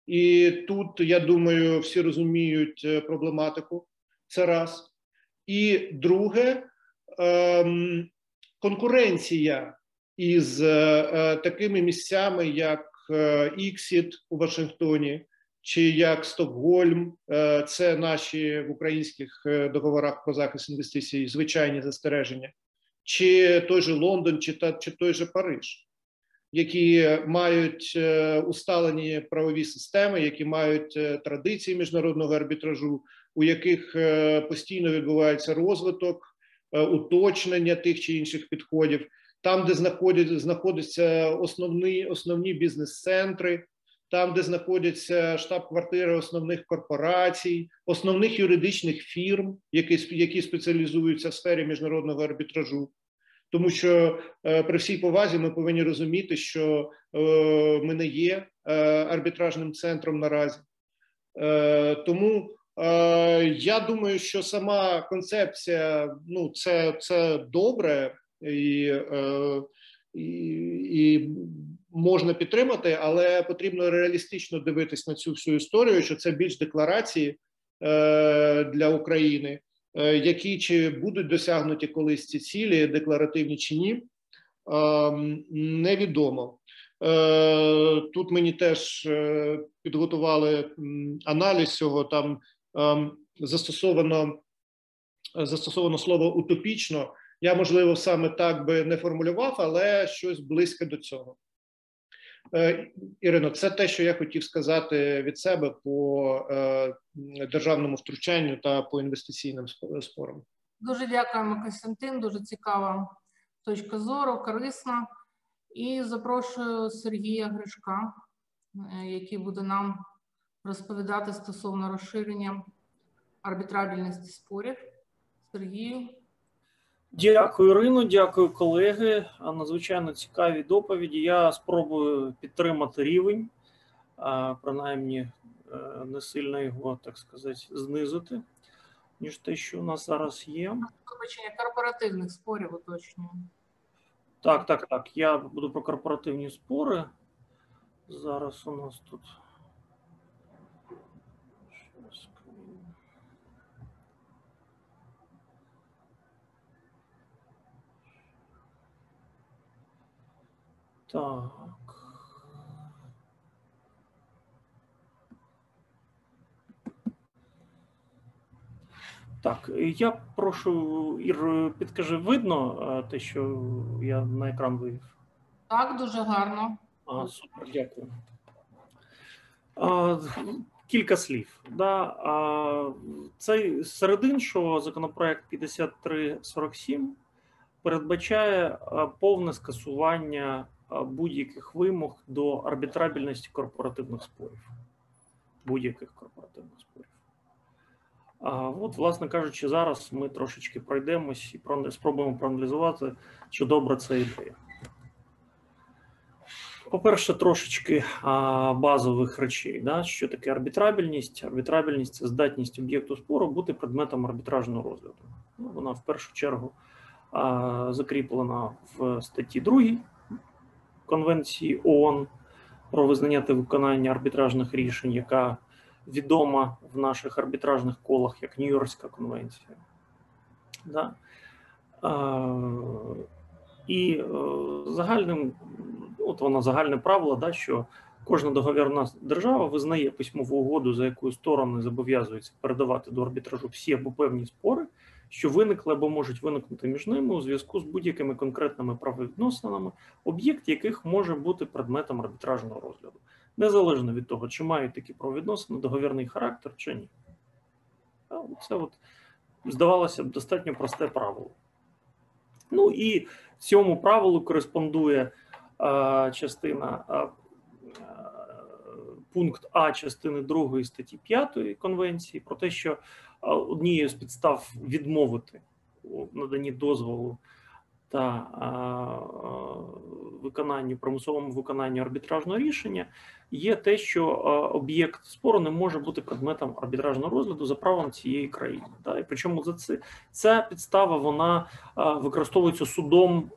і тут я думаю, всі розуміють е, проблематику. Це раз. І друге, конкуренція із е, е, такими місцями, як е, Іксіт у Вашингтоні, чи як Стокгольм, це наші в українських договорах про захист інвестицій звичайні застереження, чи той же Лондон, чи, та, чи той же Париж, які мають усталені правові системи, які мають традиції міжнародного арбітражу, у яких постійно відбувається розвиток, уточнення тих чи інших підходів, там, де знаходять, знаходяться основні, основні бізнес-центри там, де знаходяться штаб-квартири основних корпорацій, основних юридичних фірм, які які спеціалізуються в сфері міжнародного арбітражу. Тому що е, при всій повазі ми повинні розуміти, що е, ми не є е, арбітражним центром наразі. Е, Тому е, я думаю, що сама концепція ну це, це добре і, е, і, і можна підтримати, але потрібно реалістично дивитись на цю всю історію, що це більш декларації е, для України, е, які чи будуть досягнуті колись ці цілі, декларативні чи ні, е, невідомо. Е, Тут мені теж е, підготували аналіз цього. Там е, застосовано застосовано слово утопічно. Я можливо саме так би не формулював, але щось близьке до цього. Е, Ірино, це те, що я хотів сказати від себе по е, державному втручанню та по інвестиційним сп- спорам. Дуже дякуємо, Костянтин. Дуже цікава точка зору, корисна. І запрошую Сергія Гришка, е, який буде нам розповідати стосовно розширення арбітражності спорів. Сергію, Дякую, Ірино, дякую, колеги. Надзвичайно цікаві доповіді. Я спробую підтримати рівень, принаймні е, не сильно його, так сказати, знизити, ніж те, що у нас зараз є. вибачення корпоративних спорів уточнюю. Так, так, так. Я буду про корпоративні спори. Зараз у нас тут. Так. Так, я прошу, Ір, підкажи, видно е, те, що я на екран вивів? Так, дуже гарно. А, супер, дякую. А, кілька слів. Да, а, цей серед іншого законопроект 5347 передбачає повне скасування будь-яких вимог до арбітрабельності корпоративних спорів. Будь-яких корпоративних спорів. А от, власне кажучи, зараз ми трошечки пройдемось і спробуємо проаналізувати, чи добра це ідея. По-перше, трошечки а, базових речей. Да? Що таке арбітрабельність? Арбітрабельність це здатність об'єкту спору бути предметом арбітражного розгляду. Ну, вона в першу чергу а, закріплена в статті 2 Конвенції ООН про визнання та виконання арбітражних рішень, яка відома в наших арбітражних колах як Нью-Йоркська конвенція. Да? І е, загальним, от воно загальне правило, да, що кожна договірна держава визнає письмову угоду, за якою сторони зобов'язуються передавати до арбітражу всі або певні спори, що виникли або можуть виникнути між ними у зв'язку з будь-якими конкретними правовідносинами, об'єкт яких може бути предметом арбітражного розгляду, незалежно від того, чи мають такі правовідносини договірний характер чи ні. Це от здавалося б достатньо просте правило. Ну і цьому правилу кореспондує е, частина пункт А частини 2 статті 5 конвенції про те, що однією з підстав відмовити у наданні дозволу та виконанню примусовому виконанню арбітражного рішення є те, що об'єкт спору не може бути предметом арбітражного розгляду за правом цієї країни. Да? І причому за це ця підстава вона використовується судом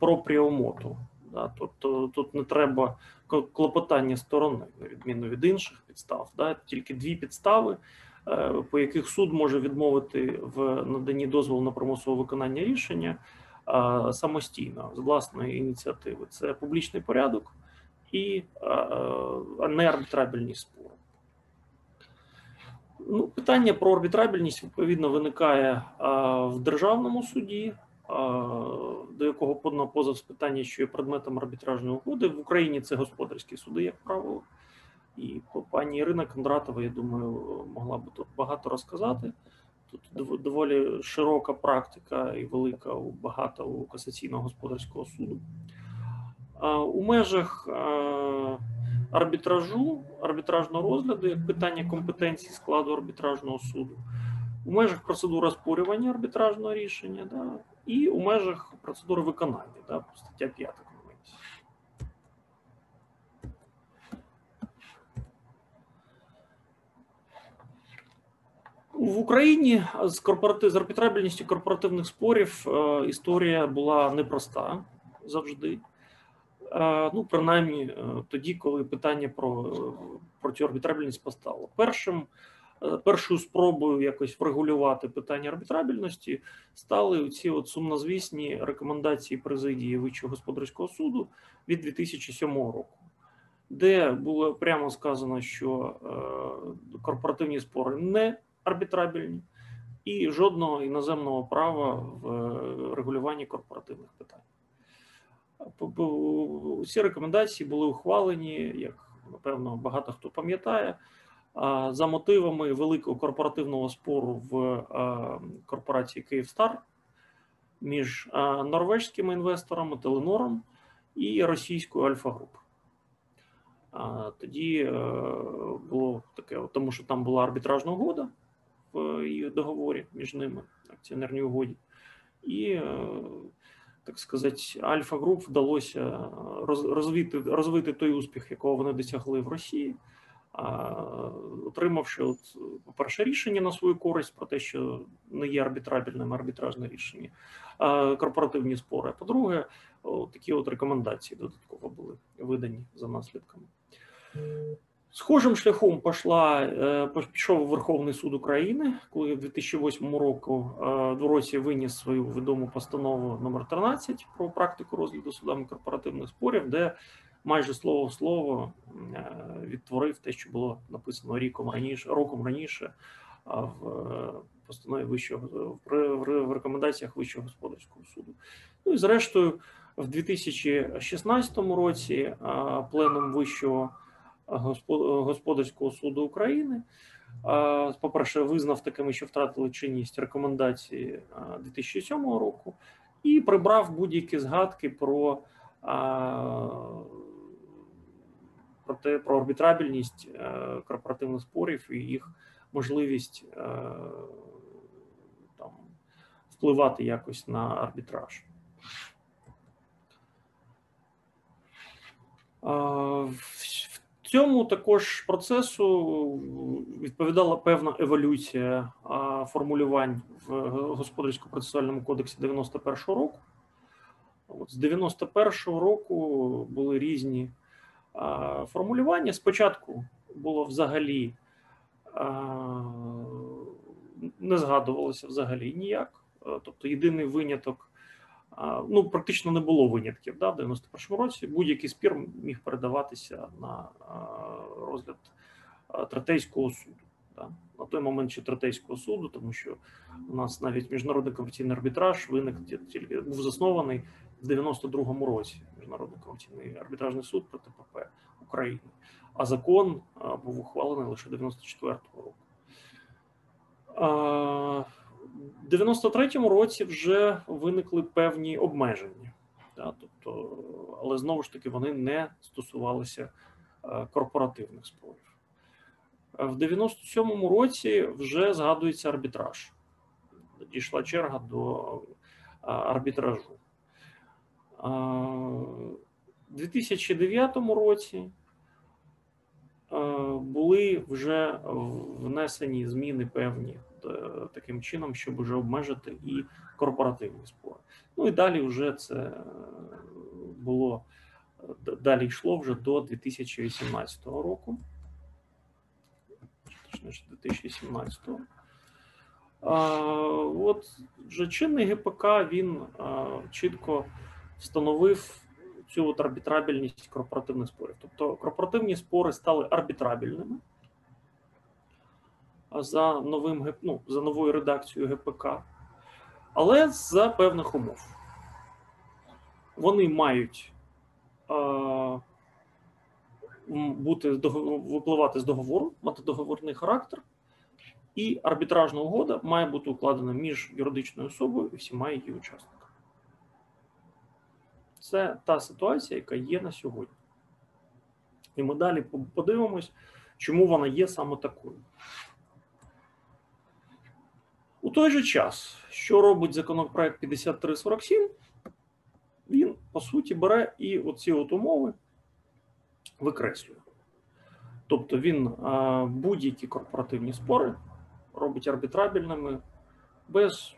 пропріо моту. Да? Тобто тут не треба клопотання сторони, відміну від інших підстав. Да? Тільки дві підстави, по яких суд може відмовити в наданні дозволу на примусове виконання рішення е, самостійно з власної ініціативи. Це публічний порядок і е, неарбітрабельні спори. Ну, питання про арбітрабельність відповідно виникає е, в державному суді, е, до якого подано позов з питання, що є предметом арбітражної угоди. В Україні це господарські суди, як правило. І пані Ірина Кондратова, я думаю, могла би тут багато розказати. Тут доволі широка практика і велика багато у касаційного господарського суду. У межах арбітражу, арбітражного розгляду, як питання компетенції складу арбітражного суду, у межах процедури оспорювання арбітражного рішення, да, і у межах процедури виконання, да, стаття 5 конвенції. В Україні з корпоратив з арбітрабельністю корпоративних спорів е, історія була непроста завжди. Е, Ну, принаймні, е, тоді, коли питання про, про цю арбітрабельність постало. Першим, першою спробою якось врегулювати питання арбітрабельності стали ці от сумнозвісні рекомендації президії Вищого господарського суду від 2007 року, де було прямо сказано, що корпоративні спори не арбітрабельні і жодного іноземного права в е, регулюванні корпоративних питань. Ці рекомендації були ухвалені, як напевно багато хто пам'ятає, за мотивами великого корпоративного спору в а, корпорації Київстар між норвежськими інвесторами Теленором і російською Альфа Груп. Тоді е, було таке, тому що там була арбітражна угода в договорі між ними, акціонерній угоді. І е, так сказати, Альфа Груп вдалося розвити, розвити той успіх, якого вони досягли в Росії, отримавши, от, по-перше, рішення на свою користь про те, що не є арбітрабельним арбітражне рішення, корпоративні спори. А по-друге, такі от рекомендації додатково були видані за наслідками. Схожим шляхом пішла, е, пішов Верховний суд України, коли в 2008 року е, в році виніс свою відому постанову номер 13 про практику розгляду судами корпоративних спорів, де майже слово в слово е, відтворив те, що було написано ріком раніше, роком раніше в постанові вищого в ре- в ре- в рекомендаціях Вищого господарського суду. Ну і зрештою, в 2016 році пленум вищого господарського суду України. По-перше, визнав такими, що втратили чинність рекомендації а, 2007 року, і прибрав будь-які згадки про, про те, про арбітрабельність е, корпоративних спорів і їх можливість е, там, впливати якось на арбітраж. Цьому також процесу відповідала певна еволюція формулювань в господарсько-процесуальному кодексі 91-го року. От з 91-го року були різні формулювання. Спочатку було взагалі не згадувалося взагалі ніяк. Е, Тобто єдиний виняток Ну, практично не було винятків. Да, в 91-му році будь-який спір міг передаватися на розгляд третейського суду. Да. На той момент ще третейського суду, тому що у нас навіть міжнародний комерційний арбітраж виник тільки був заснований в 92-му році. Міжнародний комерційний арбітражний суд проти ПП України. А закон був ухвалений лише 94-го року. А, В 93-му році вже виникли певні обмеження, да, тобто, але знову ж таки вони не стосувалися е, корпоративних спорів. Е, В 97-му році вже згадується арбітраж. Дійшла черга до е, арбітражу. У 2009 році е, були вже внесені зміни певні е, таким чином, щоб вже обмежити і корпоративні спори. Ну і далі вже це е, було далі йшло вже до 2018 року. Точніше, 2017. А, от вже чинний ГПК він чітко встановив цю от арбітрабельність корпоративних спорів. Тобто корпоративні спори стали арбітрабельними. За новим ну, за новою редакцією ГПК, але за певних умов. Вони мають е, бути випливати з договору, мати договорний характер, і арбітражна угода має бути укладена між юридичною особою і всіма її учасниками. Це та ситуація, яка є на сьогодні. І ми далі по- подивимось, чому вона є саме такою. У той же час, що робить законопроект 5347, він по суті бере і оці от умови викреслює. Тобто він а, будь-які корпоративні спори робить арбітрабельними без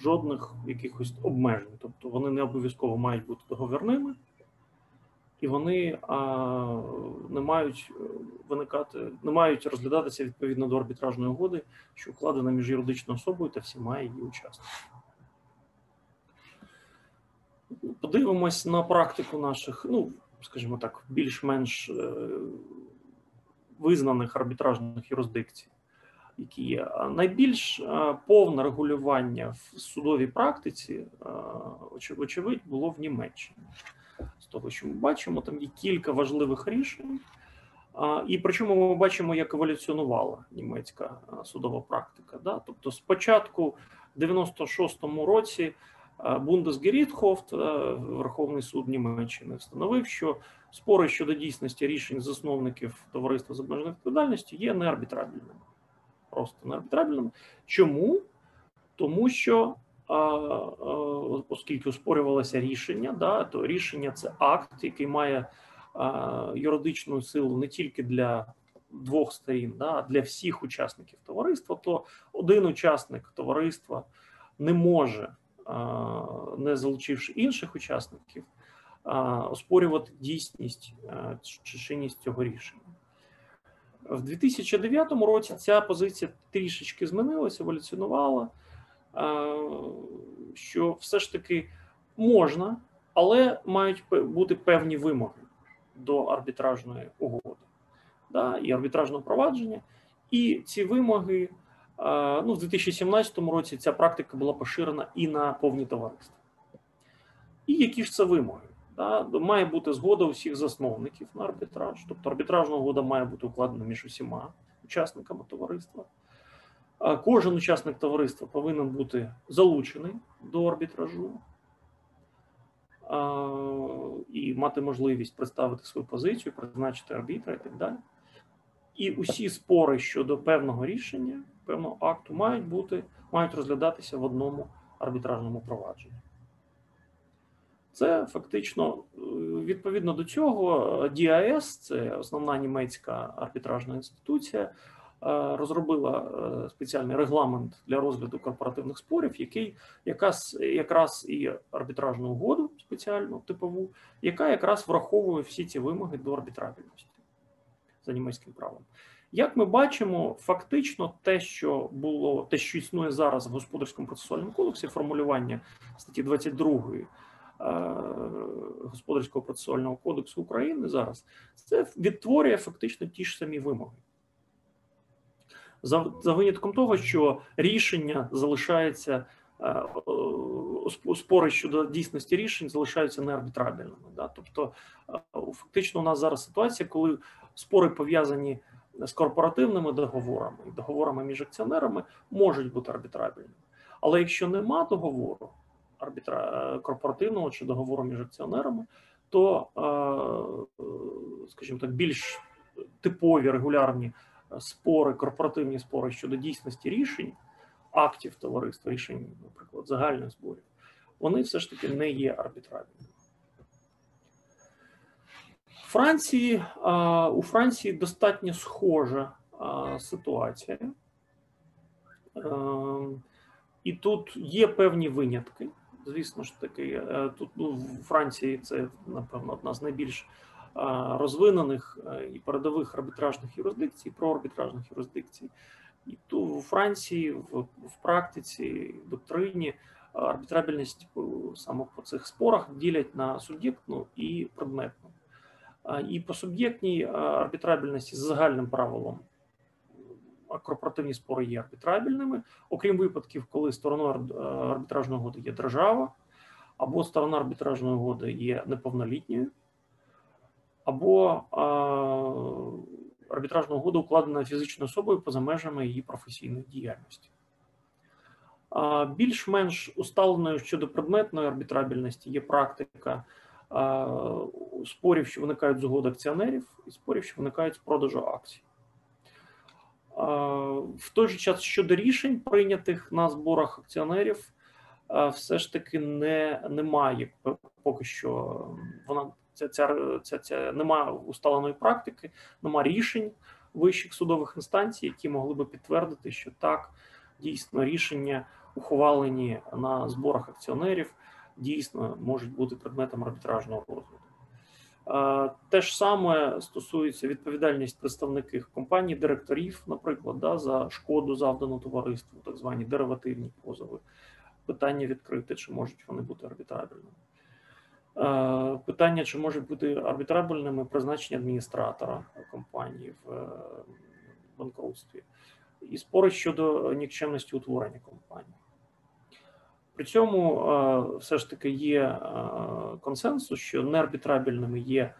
жодних якихось обмежень. Тобто вони не обов'язково мають бути договірними, і вони а, не мають е, виникати, не мають розглядатися відповідно до арбітражної угоди, що укладена між юридичною особою та всіма її учасниками. Подивимось на практику наших, ну, скажімо так, більш-менш е, визнаних арбітражних юрисдикцій, які є. Найбільш е, повне регулювання в судовій практиці, очевидь, було в Німеччині. З того, що ми бачимо, там є кілька важливих рішень. А, І причому ми бачимо, як еволюціонувала німецька судова практика. Да? Тобто, спочатку, в 96-му році, Бундесгерітхофт, Верховний суд Німеччини, встановив, що спори щодо дійсності рішень засновників товариства з обмеженою відповідальністю є неарбітрабельними. Просто неарбітрабельними. Чому? Тому що оскільки оспорювалося рішення, да, то рішення це акт, який має юридичну силу не тільки для двох сторін, да, а для всіх учасників товариства, то один учасник товариства не може, не залучивши інших учасників, оспорювати дійсність чи чинність цього рішення. В 2009 році ця позиція трішечки змінилася, еволюціонувала, що все ж таки можна, але мають бути певні вимоги до арбітражної угоди да, і арбітражного провадження. І ці вимоги ну, в 2017 році ця практика була поширена і на повні товариства. І які ж це вимоги? Да? Має бути згода усіх засновників на арбітраж, тобто арбітражна угода має бути укладена між усіма учасниками товариства. Кожен учасник товариства повинен бути залучений до арбітражу і мати можливість представити свою позицію, призначити арбітра і так далі. І усі спори щодо певного рішення, певного акту мають бути, мають розглядатися в одному арбітражному провадженні. Це фактично е, відповідно до цього DIS, це основна німецька арбітражна інституція, розробила е, спеціальний регламент для розгляду корпоративних спорів, який якраз, якраз і арбітражну угоду спеціальну типову, яка якраз враховує всі ці вимоги до арбітрабельності за німецьким правом. Як ми бачимо, фактично те, що було, те, що існує зараз в господарському процесуальному кодексі, формулювання статті 22 е, господарського процесуального кодексу України зараз, це відтворює фактично ті ж самі вимоги. За, за винятком того, що рішення залишається е, е, спори щодо дійсності рішень залишаються неарбітрабельними. Да? Тобто, е, фактично, у нас зараз ситуація, коли спори пов'язані з корпоративними договорами договорами між акціонерами можуть бути арбітрабельними. Але якщо нема договору арбітра корпоративного чи договору між акціонерами, то, скажімо так, більш типові регулярні спори, корпоративні спори щодо дійсності рішень, актів товариства, рішень, наприклад, загальних зборів, вони все ж таки не є арбітражними. Франції у Франції достатньо схожа ситуація, і тут є певні винятки. Звісно ж таки, е, тут ну, в Франції це напевно одна з найбільш розвинених е, і передових арбітражних юрисдикцій, проарбітражних юрисдикцій. І то у Франції в, в практиці, в доктрині арбітрабельність саме по цих спорах ділять на суб'єктну і предметну. І по суб'єктній арбітрабельності з загальним правилом корпоративні спори є арбітрабельними, окрім випадків, коли стороною арбітражної угоди є держава, або сторона арбітражної угоди є неповнолітньою, або а, арбітражна угода укладена фізичною особою поза межами її професійної діяльності. Більш-менш усталеною щодо предметної арбітрабельності є практика спорів, що виникають з угод акціонерів, і спорів, що виникають з продажу акцій. В той же час щодо рішень, прийнятих на зборах акціонерів, все ж таки не, немає поки що вона ця, ця, ця, ця немає усталеної практики, немає рішень вищих судових інстанцій, які могли би підтвердити, що так дійсно рішення, ухвалені на зборах акціонерів, дійсно можуть бути предметом арбітражного розгляду. Е, Те ж саме стосується відповідальність представників компаній, директорів, наприклад, да, за шкоду завдану товариству, так звані деривативні позови. Питання відкрите, чи можуть вони бути арбітрабельними. Е, Питання, чи можуть бути арбітрабельними призначення адміністратора компанії в е, банкрутстві, і спори щодо нікчемності утворення компанії. При цьому е, все ж таки є консенсус, що неарбітрабельними є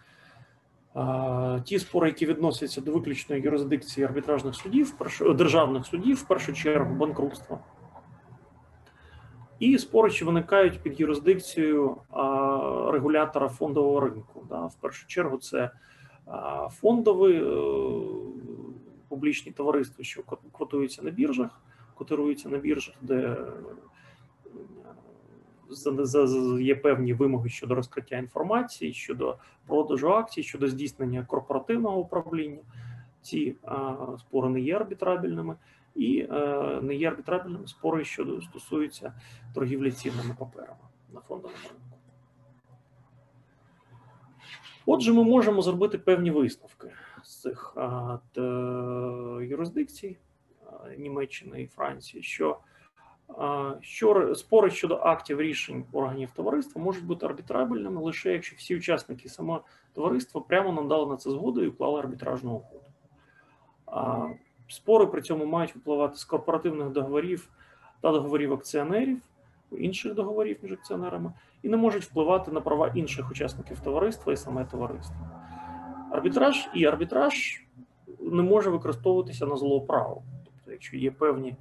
ті спори, які відносяться до виключної юрисдикції арбітражних судів, державних судів, в першу чергу банкрутства. І спори, що виникають під юрисдикцією регулятора фондового ринку. Да. В першу чергу це а, фондові е, публічні товариства, що кот- котуються на біржах, котируються на біржах, де е, є певні вимоги щодо розкриття інформації, щодо продажу акцій, щодо здійснення корпоративного управління. Ці а, спори не є арбітрабельними і е, не є арбітрабельними спори, що стосуються торгівлі цінними паперами на фондовому ринку. Отже, ми можемо зробити певні висновки з цих а, т- юрисдикцій а, Німеччини і Франції, що, а, що спори щодо актів рішень органів товариства можуть бути арбітрабельними лише якщо всі учасники саме товариства прямо надали на це згоду і уклали арбітражну угоду. Спори при цьому мають випливати з корпоративних договорів та договорів акціонерів, інших договорів між акціонерами, і не можуть впливати на права інших учасників товариства і саме товариство. Арбітраж і арбітраж не може використовуватися на злоправо. Тобто, якщо є певні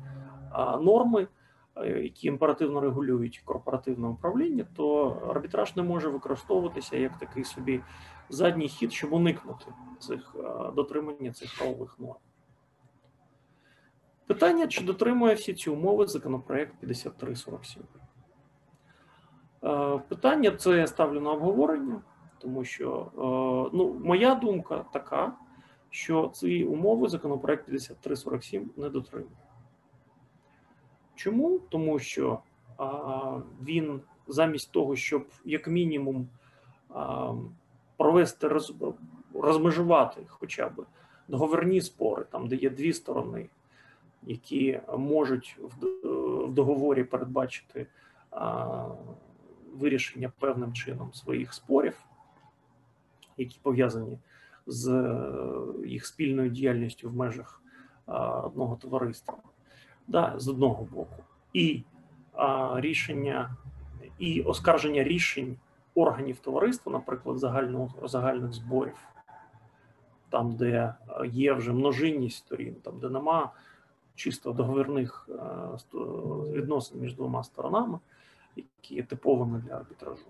а, норми, е, які імперативно регулюють корпоративне управління, то арбітраж не може використовуватися як такий собі задній хід, щоб уникнути цих а, дотримання цих правових норм. Питання, чи дотримує всі ці умови законопроект 5347? Е, Питання це я ставлю на обговорення, тому що е, ну, моя думка така, що ці умови законопроект 5347 не дотримує. Чому? Тому що він замість того, щоб як мінімум провести роз, розмежувати хоча б договірні спори, там де є дві сторони, які можуть в, договорі передбачити вирішення певним чином своїх спорів, які пов'язані з е, їх спільною діяльністю в межах одного товариства, да, з одного боку, і рішення і оскарження рішень органів товариства, наприклад, загального загальних зборів, там, де е, є вже множинність сторін, там, де нема чисто договірних відносин між двома сторонами, які є типовими для арбітражу.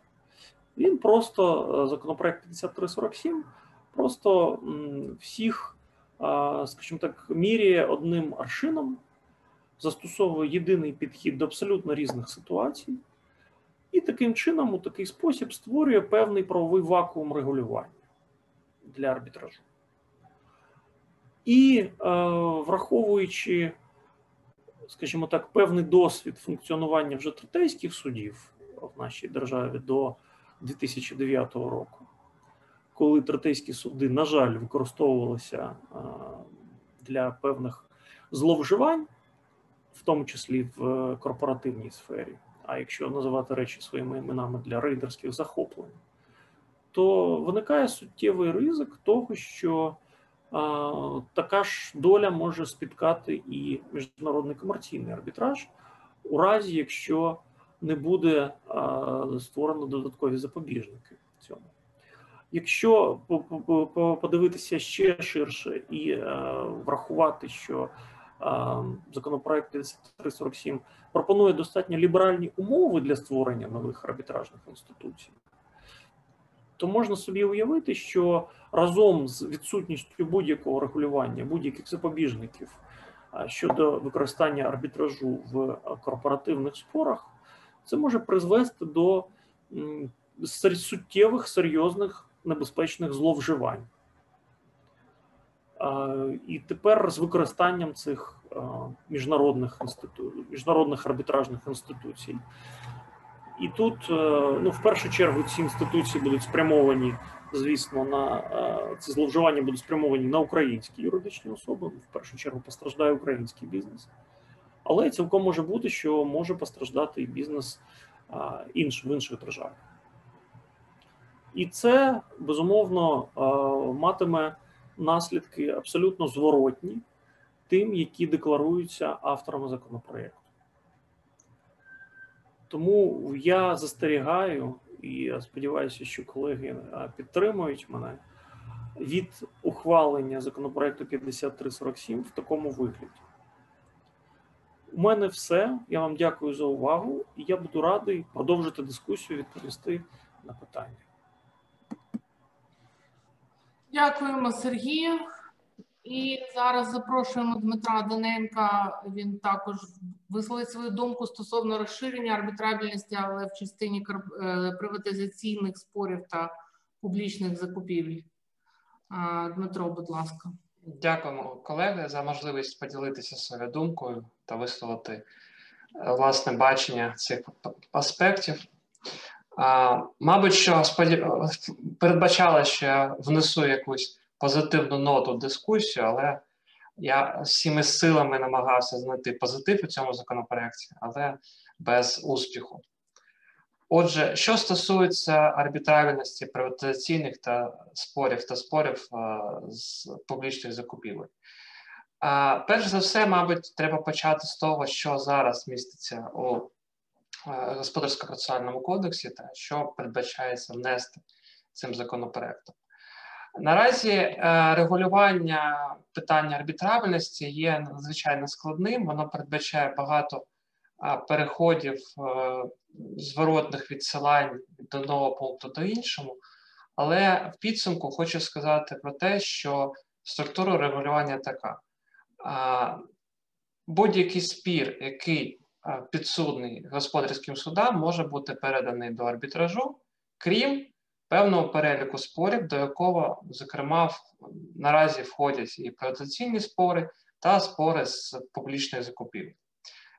Він просто законопроект 5347 просто всіх, скажімо так, міряє одним аршином, застосовує єдиний підхід до абсолютно різних ситуацій, і таким чином, у такий спосіб, створює певний правовий вакуум регулювання для арбітражу. І враховуючи, скажімо так, певний досвід функціонування вже третейських судів в нашій державі до 2009 року, коли третейські суди, на жаль, використовувалися для певних зловживань, в тому числі в корпоративній сфері, а якщо називати речі своїми іменами для рейдерських захоплень, то виникає суттєвий ризик того, що така ж доля може спіткати і міжнародний комерційний арбітраж, у разі якщо не буде створено додаткові запобіжники цьому. Якщо подивитися ще ширше і врахувати, що а, законопроект 5347 пропонує достатньо ліберальні умови для створення нових арбітражних інституцій, то можна собі уявити, що разом з відсутністю будь-якого регулювання, будь-яких запобіжників щодо використання арбітражу в корпоративних спорах, це може призвести до суттєвих серйозних небезпечних зловживань. І тепер з використанням цих міжнародних інститу... міжнародних арбітражних інституцій. І тут, ну, в першу чергу, ці інституції будуть спрямовані, звісно, на ці зловживання будуть спрямовані на українські юридичні особи. В першу чергу постраждає український бізнес. Але цілком може бути, що може постраждати і бізнес інш, в інших державах. І це безумовно матиме наслідки абсолютно зворотні тим, які декларуються авторами законопроекту. Тому я застерігаю і я сподіваюся, що колеги підтримують мене від ухвалення законопроекту 5347 в такому вигляді. У мене все. Я вам дякую за увагу, і я буду радий продовжити дискусію, відповісти на питання. Дякуємо, Сергію. І зараз запрошуємо Дмитра Даненка. Він також висловить свою думку стосовно розширення арбітрабельності, але в частині приватизаційних спорів та публічних закупівель. Дмитро, будь ласка. Дякуємо, колеги, за можливість поділитися своєю думкою та висловити власне бачення цих аспектів. Мабуть, що передбачала, що я внесу якусь позитивну ноту дискусію, але я всіми силами намагався знайти позитив у цьому законопроекті, але без успіху. Отже, що стосується арбітравільності приватизаційних та спорів та спорів з публічних закупівель, перш за все, мабуть, треба почати з того, що зараз міститься у господарсько-процесуальному кодексі, та що передбачається внести цим законопроектом. Наразі е, регулювання питання арбітравальності є надзвичайно складним. Воно передбачає багато переходів е, зворотних відсилань від одного пункту до іншого. Але в підсумку хочу сказати про те, що структура регулювання така: будь-який спір, який підсудний господарським судам, може бути переданий до арбітражу, крім певного переліку спорів, до якого, зокрема, наразі входять і приватизаційні спори та спори з публічної закупівлі.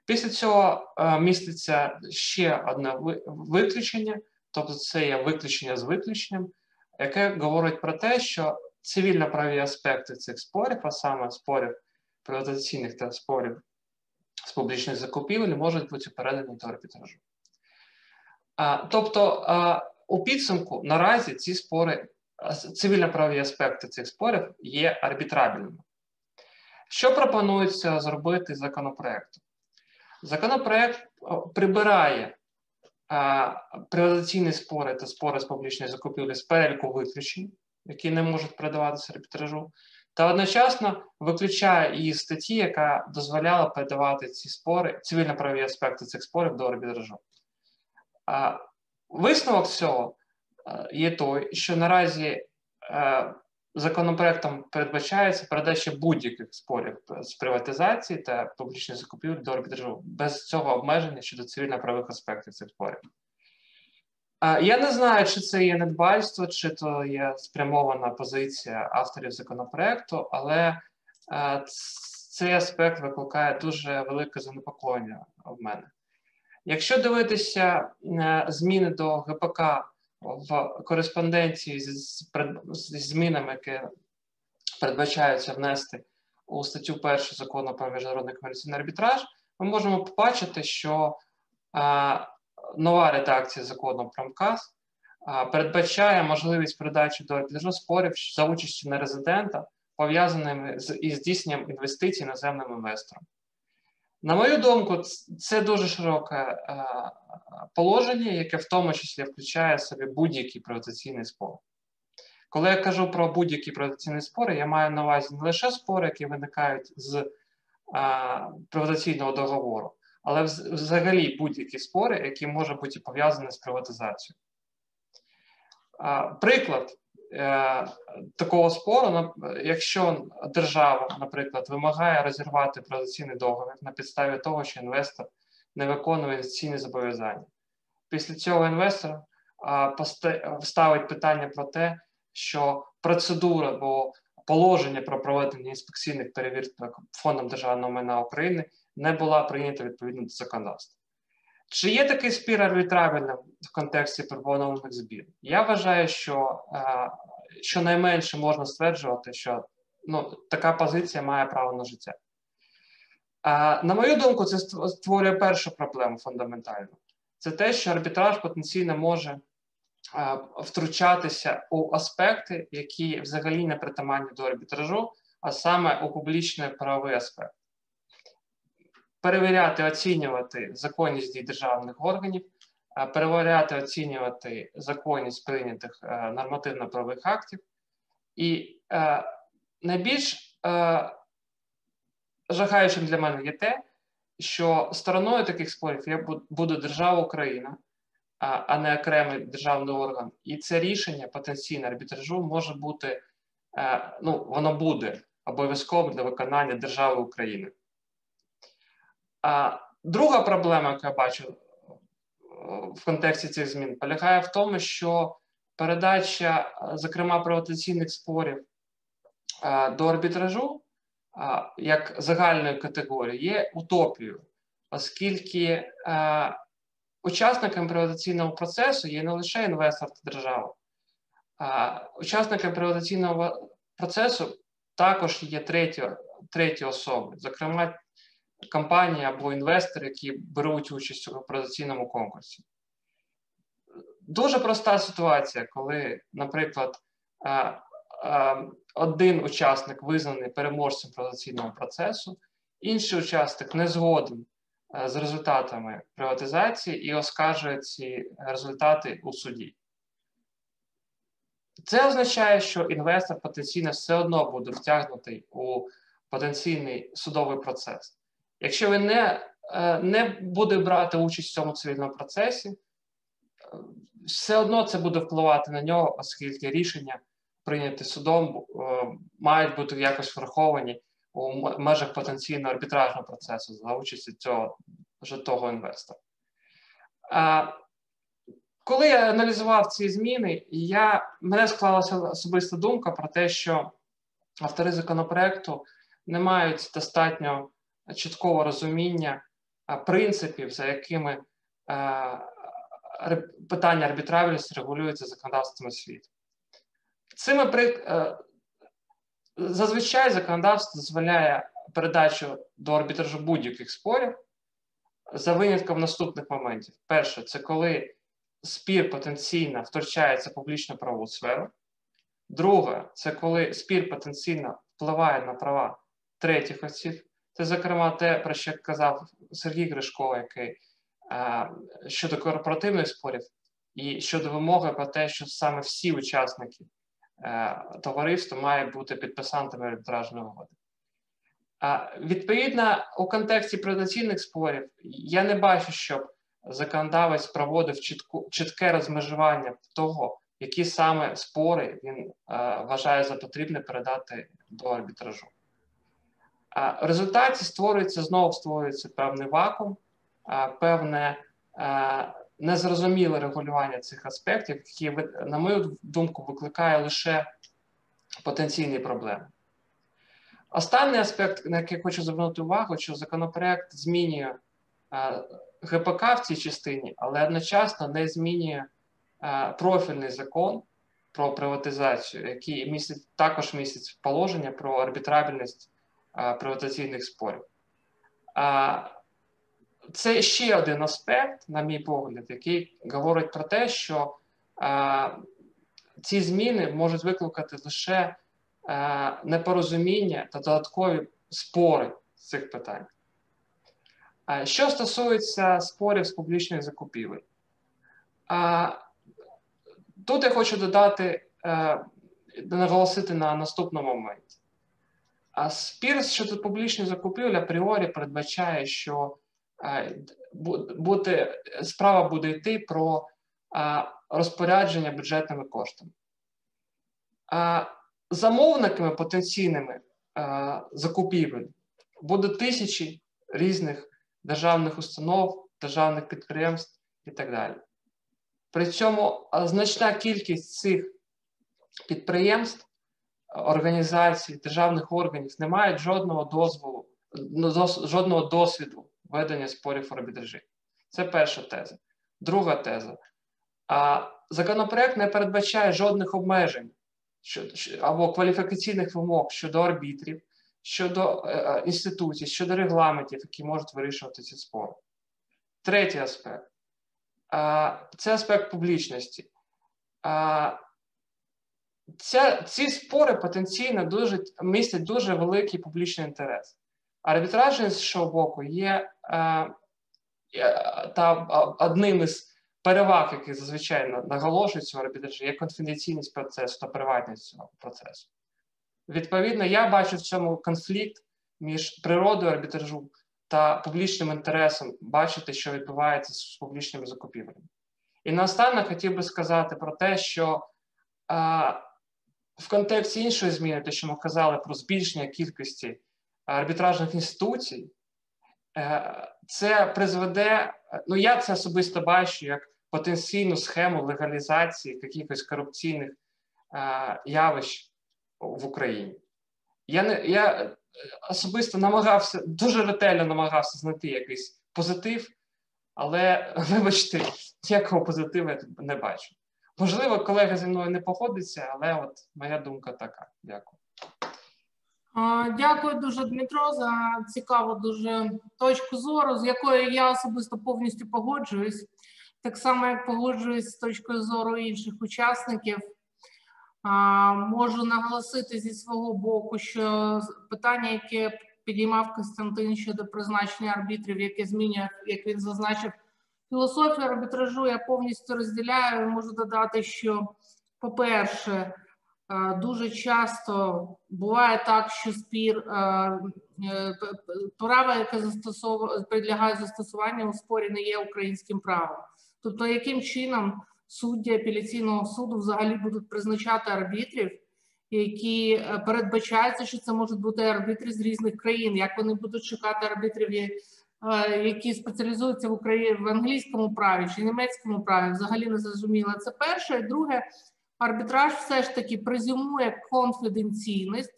Після цього е, міститься ще одне виключення, тобто це є виключення з виключенням, яке говорить про те, що цивільно-праві аспекти цих спорів, а саме спорів приватизаційних та спорів з публічних закупівель, можуть бути передані до арбітражу. Тобто, у підсумку наразі ці спори, цивільно-праві аспекти цих спорів є арбітрабельними. Що пропонується зробити законопроектом? Законопроект прибирає приватизаційні спори та спори з публічної закупівлі з переліку виключень, які не можуть передаватися арбітражу, та одночасно виключає її статті, яка дозволяла передавати ці спори, цивільно-правові аспекти цих спорів до арбітражу. Висновок цього е, є той, що наразі е, законопроектом передбачається передача будь-яких спорів з приватизації та публічних закупівель до арбітражу без цього обмеження щодо цивільно-правових аспектів цих спорів. Я не знаю, чи це є недбальство, чи то є спрямована позиція авторів законопроекту, але цей аспект викликає дуже велике занепокоєння в мене. Якщо дивитися е, зміни до ГПК в кореспонденції з змінами, які передбачаються внести у статтю 1 закону про міжнародний комерційний арбітраж, ми можемо побачити, що нова редакція закону про МКАС передбачає можливість передачі до арбітражу спорів за участю нерезидента, пов'язаними з із здійсненням інвестицій іноземним інвестором. На мою думку, це дуже широке положення, яке в тому числі включає в собі будь-який приватизаційний спор. Коли я кажу про будь-які приватизаційні спори, я маю на увазі не лише спори, які виникають з а, приватизаційного договору, але взагалі будь-які спори, які можуть бути пов'язані з приватизацією. Приклад е, такого спору, якщо держава, наприклад, вимагає розірвати приватизаційний договір на підставі того, що інвестор не виконує інвестиційні зобов'язання. Після цього інвестор ставить питання про те, що процедура або положення про проведення інспекційних перевірок Фондом державного майна України не була прийнята відповідно до законодавства. Чи є такий спір арбітравельним в контексті пропонованих збір? Я вважаю, що щонайменше можна стверджувати, що ну, така позиція має право на життя. На мою думку, це створює першу проблему фундаментальну. Це те, що арбітраж потенційно може втручатися у аспекти, які взагалі не притаманні до арбітражу, а саме у публічний правовий аспект. Перевіряти, оцінювати законність дій державних органів, перевіряти, оцінювати законність прийнятих нормативно-правових актів. І найбільш жахаючим для мене є те, що стороною таких спорів є буде держава Україна, а не окремий державний орган. І це рішення потенційне арбітражу може бути, е, ну, воно буде обов'язково для виконання держави України. Друга проблема, яку я бачу е, в контексті цих змін, полягає в тому, що передача, зокрема, приватизаційних спорів е, до арбітражу як загальної категорії є утопією, оскільки учасниками приватизаційного процесу є не лише інвестор та держава, учасниками приватизаційного процесу також є треті, треті особи, зокрема, компанії або інвестори, які беруть участь у приватизаційному конкурсі. Дуже проста ситуація, коли, наприклад, один учасник визнаний переможцем приватизаційного процесу, інший учасник не згоден Е, з результатами приватизації і оскаржує ці результати у суді. Це означає, що інвестор потенційно все одно буде втягнутий у потенційний судовий процес. Якщо він не е, не буде брати участь в цьому цивільному процесі, е, все одно це буде впливати на нього, оскільки рішення, прийняті судом, мають бути якось враховані у межах потенційного арбітражного процесу за участі цього вже того інвестора. Коли я аналізував ці зміни, я, мене склалася особиста думка про те, що автори законопроекту не мають достатньо чіткого розуміння принципів, за якими питання арбітравельності регулюється законодавством світу. Цими Зазвичай законодавство дозволяє передачу до арбітражу будь-яких спорів за винятком наступних моментів. Перше, це коли спір потенційно втручається в публічну правову сферу. Друге, це коли спір потенційно впливає на права третіх осіб. Це, зокрема, те, про що казав Сергій Гришко, який а, щодо корпоративних спорів і щодо вимоги про те, що саме всі учасники е, товариство має бути підписантами арбітражної угоди. Відповідно, у контексті приватаційних спорів я не бачу, щоб законодавець проводив чітку, чітке розмежування того, які саме спори він е, вважає за потрібне передати до арбітражу. В результаті створюється знову створюється певний вакуум, певне незрозуміле регулювання цих аспектів, які, на мою думку, викликає лише потенційні проблеми. Останній аспект, на який хочу звернути увагу, що законопроект змінює ГПК в цій частині, але одночасно не змінює профільний закон про приватизацію, який містить також містить положення про арбітрабельність а, приватаційних спорів. Це ще один аспект, на мій погляд, який говорить про те, що ці зміни можуть викликати лише непорозуміння та додаткові спори з цих питань. Що стосується спорів з публічних закупівель, тут я хочу додати, е, наголосити на наступному моменті. А спір щодо публічних закупівель апріорі передбачає, що е, бути, справа буде йти про е, розпорядження бюджетними коштами. Е, Замовниками потенційними закупівель будуть тисячі різних державних установ, державних підприємств і так далі. При цьому значна кількість цих підприємств організацій, державних органів не мають жодного дозволу, ну, жодного досвіду ведення спорів в арбітражі. Це перша теза. Друга теза. А, законопроект не передбачає жодних обмежень або кваліфікаційних вимог щодо арбітрів, щодо е, е, інституцій, щодо регламентів, які можуть вирішувати ці спори. Третій аспект. Це аспект публічності. Ця, ці спори потенційно дуже містять дуже великий публічний інтерес. Арбітражний з іншого боку є е, е, та одним із переваг, які зазвичай на- наголошуються в арбітражі, є конфіденційність процесу та приватність цього процесу. Відповідно, я бачу в цьому конфлікт між природою арбітражу та публічним інтересом бачити, що відбувається з публічними закупівлями. І наостанок хотів би сказати про те, що а, в контексті іншої зміни, те, що ми казали про збільшення кількості арбітражних інституцій, е, це призведе, ну я це особисто бачу як потенційну схему легалізації якихось корупційних е, явищ в Україні. Я не я е, особисто намагався, дуже ретельно намагався знайти якийсь позитив, але, (laughs) вибачте, ніякого позитиву я не бачу. Можливо, колега зі мною не походиться, але от моя думка така. Дякую. Дякую дуже, Дмитро, за цікаву дуже точку зору, з якою я особисто повністю погоджуюсь. Так само, як погоджуюсь з точкою зору інших учасників. Можу наголосити зі свого боку, що питання, яке підіймав Костянтин щодо призначення арбітрів, яке змінює, як він зазначив, філософію арбітражу, я повністю розділяю. Можу додати, що, по-перше, е, дуже часто буває так, що спір е, е, право, яке застосовує підлягає застосуванню у спорі, не є українським правом. Тобто, яким чином судді апеляційного суду взагалі будуть призначати арбітрів, які передбачається, що це можуть бути арбітри з різних країн, як вони будуть шукати арбітрів, які спеціалізуються в Україні в англійському праві чи німецькому праві, взагалі не зрозуміло. Це перше. Друге, арбітраж все ж таки презюмує конфіденційність.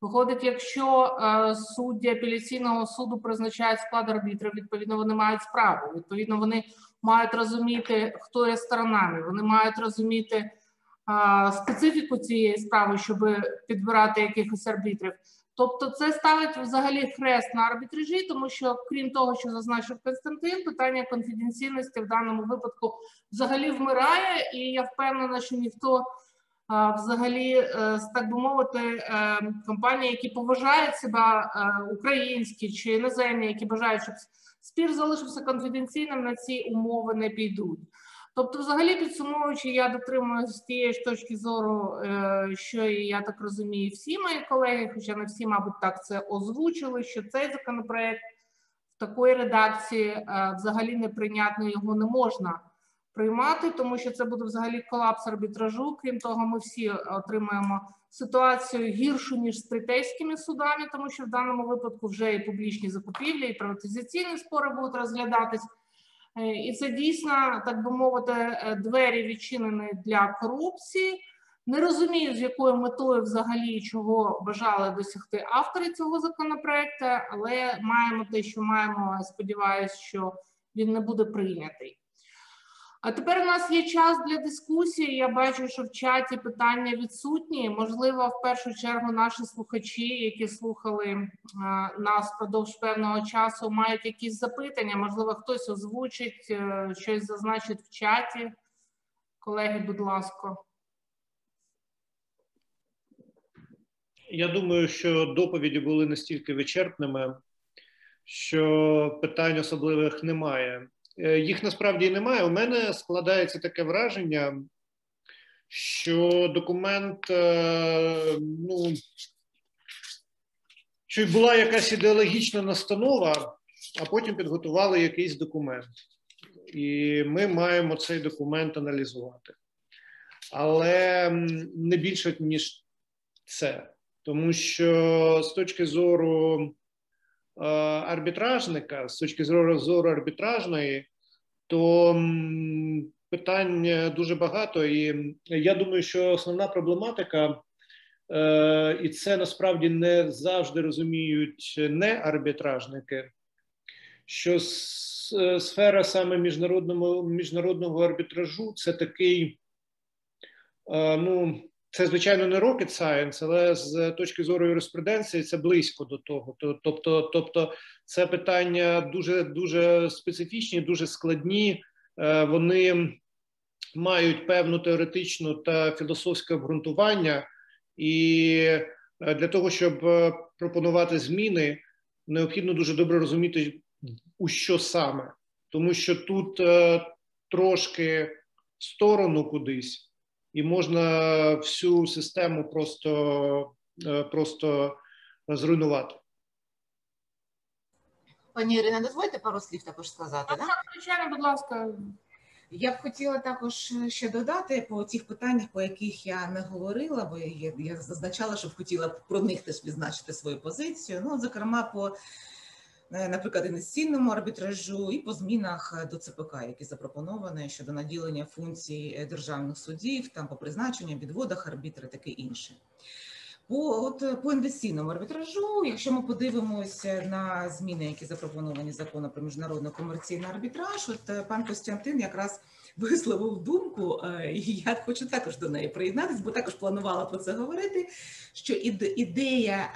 Виходить, якщо е, судді апеляційного суду призначають склад арбітрів, відповідно вони мають справу. Відповідно, вони мають розуміти, хто є сторонами. Вони мають розуміти е, специфіку цієї справи, щоб підбирати якихось арбітрів. Тобто, це ставить взагалі хрест на арбітражі, тому що крім того, що зазначив Константин, питання конфіденційності в даному випадку взагалі вмирає, і я впевнена, що ніхто взагалі, е, так би мовити, е, компанії, які поважають себе е, українські чи іноземні, які бажають, щоб спір залишився конфіденційним, на ці умови не підуть. Тобто, взагалі, підсумовуючи, я дотримуюся з тієї ж точки зору, е, що я так розумію, всі мої колеги, хоча не всі, мабуть, так це озвучили, що цей законопроект в такої редакції е, взагалі неприйнятно, його не можна приймати, тому що це буде взагалі колапс арбітражу. Крім того, ми всі отримаємо ситуацію гіршу ніж з третейськими судами, тому що в даному випадку вже і публічні закупівлі, і приватизаційні спори будуть розглядатись. Е, І це дійсно, так би мовити, е, двері відчинені для корупції. Не розумію, з якою метою взагалі чого бажали досягти автори цього законопроекту, але маємо те, що маємо. Сподіваюся, що він не буде прийнятий. А тепер у нас є час для дискусії. Я бачу, що в чаті питання відсутні. Можливо, в першу чергу наші слухачі, які слухали е, нас впродовж певного часу, мають якісь запитання. Можливо, хтось озвучить, е, щось зазначить в чаті. Колеги, будь ласка. Я думаю, що доповіді були настільки вичерпними, що питань особливих немає. Е, Їх насправді немає. У мене складається таке враження, що документ, е, ну, що була якась ідеологічна настанова, а потім підготували якийсь документ. І ми маємо цей документ аналізувати. Але не більше, ніж це. Тому що з точки зору арбітражника, з точки зору, зору арбітражної, то питань е, дуже багато. І я думаю, що основна проблематика, е, і це насправді не завжди розуміють не арбітражники, що е, сфера саме міжнародного, міжнародного арбітражу це такий, е, ну, це, звичайно, не rocket science, але з точки зору юриспруденції це близько до того. Тобто, тобто це питання дуже дуже специфічні, дуже складні. Е, Вони мають певну теоретичну та філософське обґрунтування, і е, для того, щоб е, пропонувати зміни, необхідно дуже добре розуміти, у що саме, тому що тут трошки сторону кудись і можна всю систему просто, е, просто зруйнувати. Пані Ірина, дозвольте пару слів також сказати. Да? Звичайно, будь ласка, Я б хотіла також ще додати по тих питаннях, по яких я не говорила, бо я, я зазначала, що б хотіла про них теж відзначити свою позицію. Ну, зокрема, по, наприклад, інвестиційному арбітражу і по змінах до ЦПК, які запропоновані щодо наділення функцій е, державних судів, там по призначенню, відводах арбітра, таке інше. По от по інвестиційному арбітражу, якщо ми подивимося на зміни, які запропоновані законом про міжнародний комерційний арбітраж, от е, пан Костянтин якраз висловив думку, е, і я хочу також до неї приєднатися, бо також планувала про це говорити. Що іде- ідея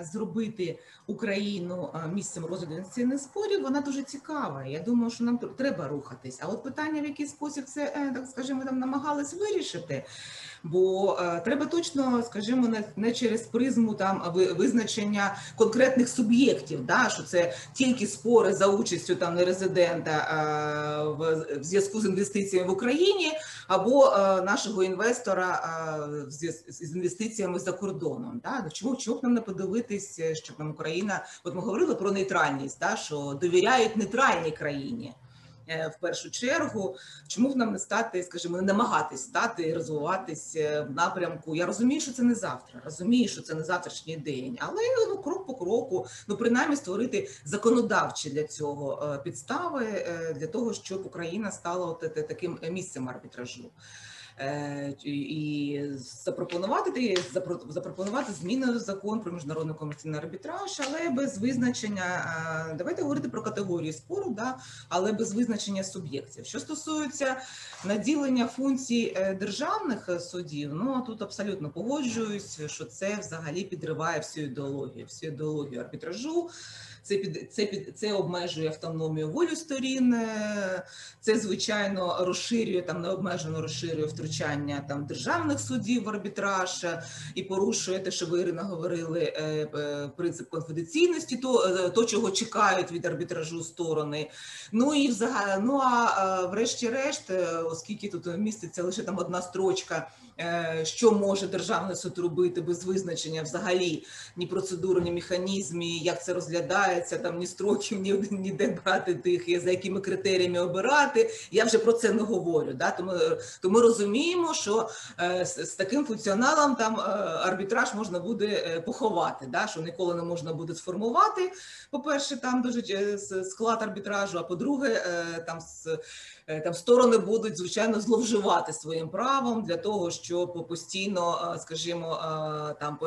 е, зробити Україну е, місцем розгляду інвестиційних спорів, вона дуже цікава. Я думаю, що нам треба рухатись. А от питання, в який спосіб це так скажімо, там намагались вирішити. Бо е, треба точно, скажімо, не, не через призму там ви- визначення конкретних суб'єктів, да, що це тільки спори за участю там нерезидента в, зв'язку з інвестиціями в Україні, або е, нашого інвестора з інвестиціями за кордоном. Да? Ну, Чому, чому б нам не подивитись, е, щоб нам Україна, от ми говорили про нейтральність, да, що довіряють нейтральній країні. Е, В першу чергу, чому б нам не стати, скажімо, не намагатись стати і розвиватись е, в напрямку? Я розумію, що це не завтра, розумію, що це не завтрашній день, але ну крок по кроку, ну принаймні створити законодавчі для цього е, підстави для того, щоб Україна стала от таким місцем арбітражу. Е, І запропонувати ти- запро- запропонувати зміни в закон про міжнародний комерційний арбітраж, але без визначення. е, Давайте говорити про категорії спору, да, але без визначення суб'єктів. Що стосується наділення функцій е, державних судів, ну тут абсолютно погоджуюсь, що це взагалі підриває всю ідеологію, всю ідеологію арбітражу. Це під це під це обмежує автономію волю сторін. е, Це звичайно розширює там необмежено розширює втручання там державних судів в арбітраж е, і порушує те, що ви Ірина говорили, е, принцип конфіденційності, то, то чого чекають від арбітражу сторони. Ну і взагалі, ну а врешті-решт, оскільки тут міститься лише там одна строчка, що може державний суд робити без визначення взагалі ні процедури, ні механізмів, як це розглядається, там ні строків, ні ніде брати тих, за якими критеріями обирати. Я вже про це не говорю. Да? Тому, то ми розуміємо, що е, з, з таким функціоналом там е, арбітраж можна буде е, поховати, да? що ніколи не можна буде сформувати. По-перше, там дуже е, склад арбітражу, а по-друге, е, там е, там сторони будуть звичайно зловживати своїм правом для того, щоб постійно, е, скажімо, е, там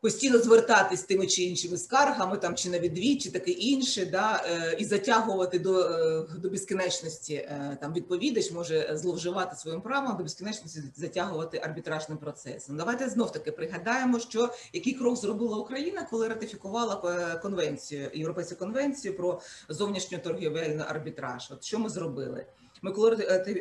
постійно звертатись тими чи іншими скаргами, там чи на відвід, чи таке інше, да, е, і затягувати до, е, до безкінечності. е, Там відповідач може зловживати своїм правом до безкінечності затягувати арбітражним процесом. Давайте знов таки пригадаємо, що який крок зробила Україна, коли ратифікувала конвенцію, європейську конвенцію про зовнішньоторгівельний арбітраж. От що ми зробили? Ми коли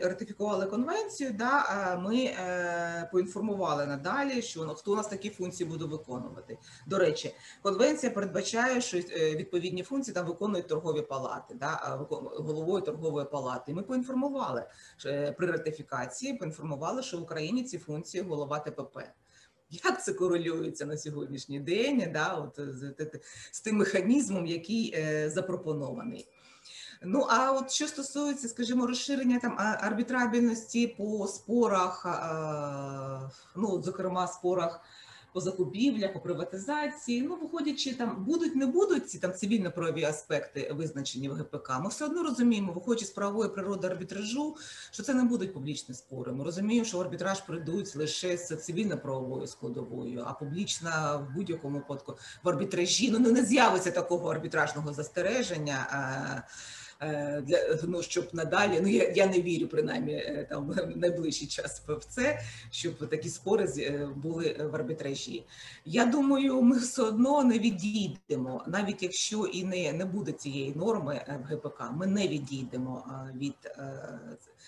ратифікували конвенцію, да, е, ми е, поінформували надалі, що ну, хто у нас такі функції буде виконувати. До речі, конвенція передбачає, що е, відповідні функції там виконують торгові палати, да, головою торгової палати. Ми поінформували е, при ратифікації, поінформували, що в Україні ці функції голова ТПП. Як це корелюється на сьогоднішній день? Да, от, з- з тим механізмом, який е, запропонований. Ну а от що стосується, скажімо, розширення там а- арбітрабельності по спорах, ну зокрема, спорах по закупівлях, по приватизації, ну виходячи там, будуть не будуть ці там цивільно-правові аспекти визначені в ГПК. Ми все одно розуміємо, виходячи з правової природи арбітражу, що це не будуть публічні спори. Ми розуміємо, що в арбітраж прийдуть лише з цивільно-правовою складовою, а публічна в будь-якому випадку в арбітражі ну не з'явиться такого арбітражного застереження. Е, Для ну щоб надалі, ну я, я не вірю принаймні е, там в найближчий час в це, щоб такі спори е, були в арбітражі. Я думаю, ми все одно не відійдемо, навіть якщо і не, не буде цієї норми в ГПК, ми не відійдемо від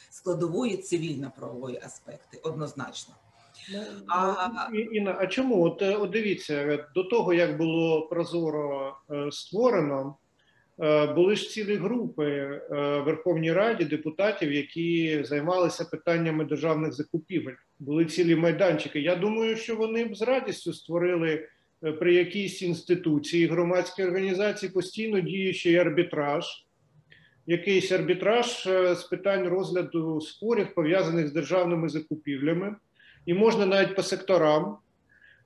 складової цивільно-правової аспекти, однозначно. А, І- Інна, а чому? От, от дивіться, до того як було прозоро е, створено, були ж цілі групи е, в Верховній Раді депутатів, які займалися питаннями державних закупівель. Були цілі майданчики. Я думаю, що вони б з радістю створили е, при якійсь інституції громадській організації постійно діючий арбітраж. Якийсь арбітраж е, з питань розгляду спорів пов'язаних з державними закупівлями, і можна навіть по секторам.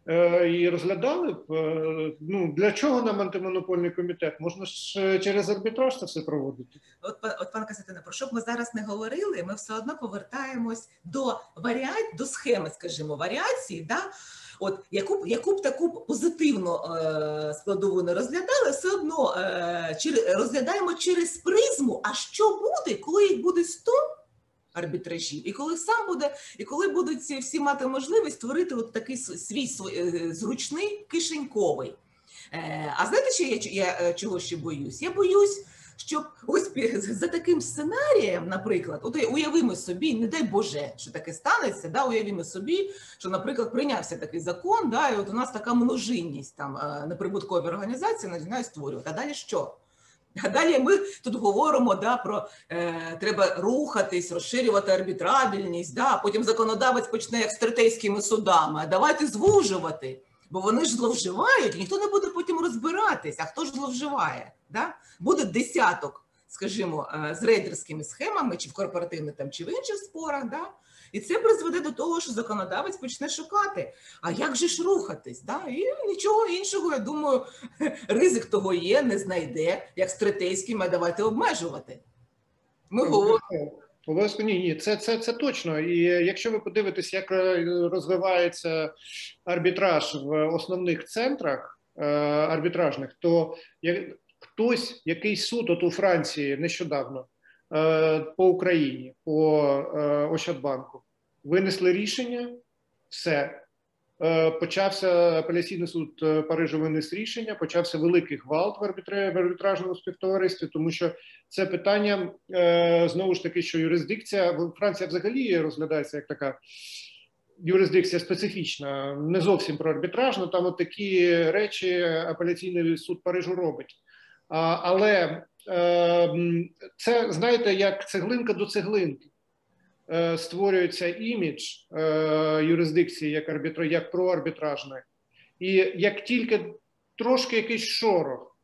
Е, І розглядали б, е, ну для чого нам антимонопольний комітет? Можна ж е, через арбітраж це все проводити. От, от пане Костянтине, про що б ми зараз не говорили, ми все одно повертаємось до варіант, до схеми, скажімо, варіації, да? От яку б яку б таку позитивну е, складову не розглядали, все одно е, через, розглядаємо через призму. А що буде, коли їх буде 100 арбітражів, і коли сам буде, і коли будуть всі мати можливість створити от такий свій св- е, зручний кишеньковий. Е, а знаєте, що я, я е, чого ще боюсь? Я боюсь, щоб ось за таким сценарієм, наприклад, от уявимо собі, не дай Боже, що таке станеться. Да, уявимо собі, що, наприклад, прийнявся такий закон, да, і от у нас така множинність там неприбуткові організації починають створювати. А далі що? (laughs) А далі ми тут говоримо да, про е, треба рухатись, розширювати арбітрабельність. Да, потім законодавець почне як з третейськими судами. А давайте звужувати, бо вони ж зловживають, ніхто не буде потім розбиратись. А хто ж зловживає? Да? Буде десяток, скажімо, е, з рейдерськими схемами, чи в корпоративних там, чи в інших спорах. Да? І це призведе до того, що законодавець почне шукати. А як же ж рухатись? Да? І нічого іншого, я думаю, (laughs) ризик того є, не знайде, як з третейським, а давайте обмежувати. Ми говоримо. Обов'язково ні, ні, це, це, це точно. І якщо ви подивитесь, як е, розвивається арбітраж в основних центрах е, арбітражних, то як хтось, якийсь суд, от у Франції нещодавно е, по Україні, по е, Ощадбанку, винесли рішення, все. е, почався апеляційний суд е, Парижа виніс рішення, почався великий гвалт в, арбітра... в арбітражному співтоваристві, тому що це питання е, знову ж таки, що юрисдикція Франція взагалі розглядається як така юрисдикція специфічна, не зовсім про арбітражну. Там от такі речі апеляційний суд Парижу робить. Але це знаєте, як цеглинка до цеглинки. Е, створюється імідж е, юрисдикції як арбітра, як проарбітражної. І як тільки трошки якийсь шорох,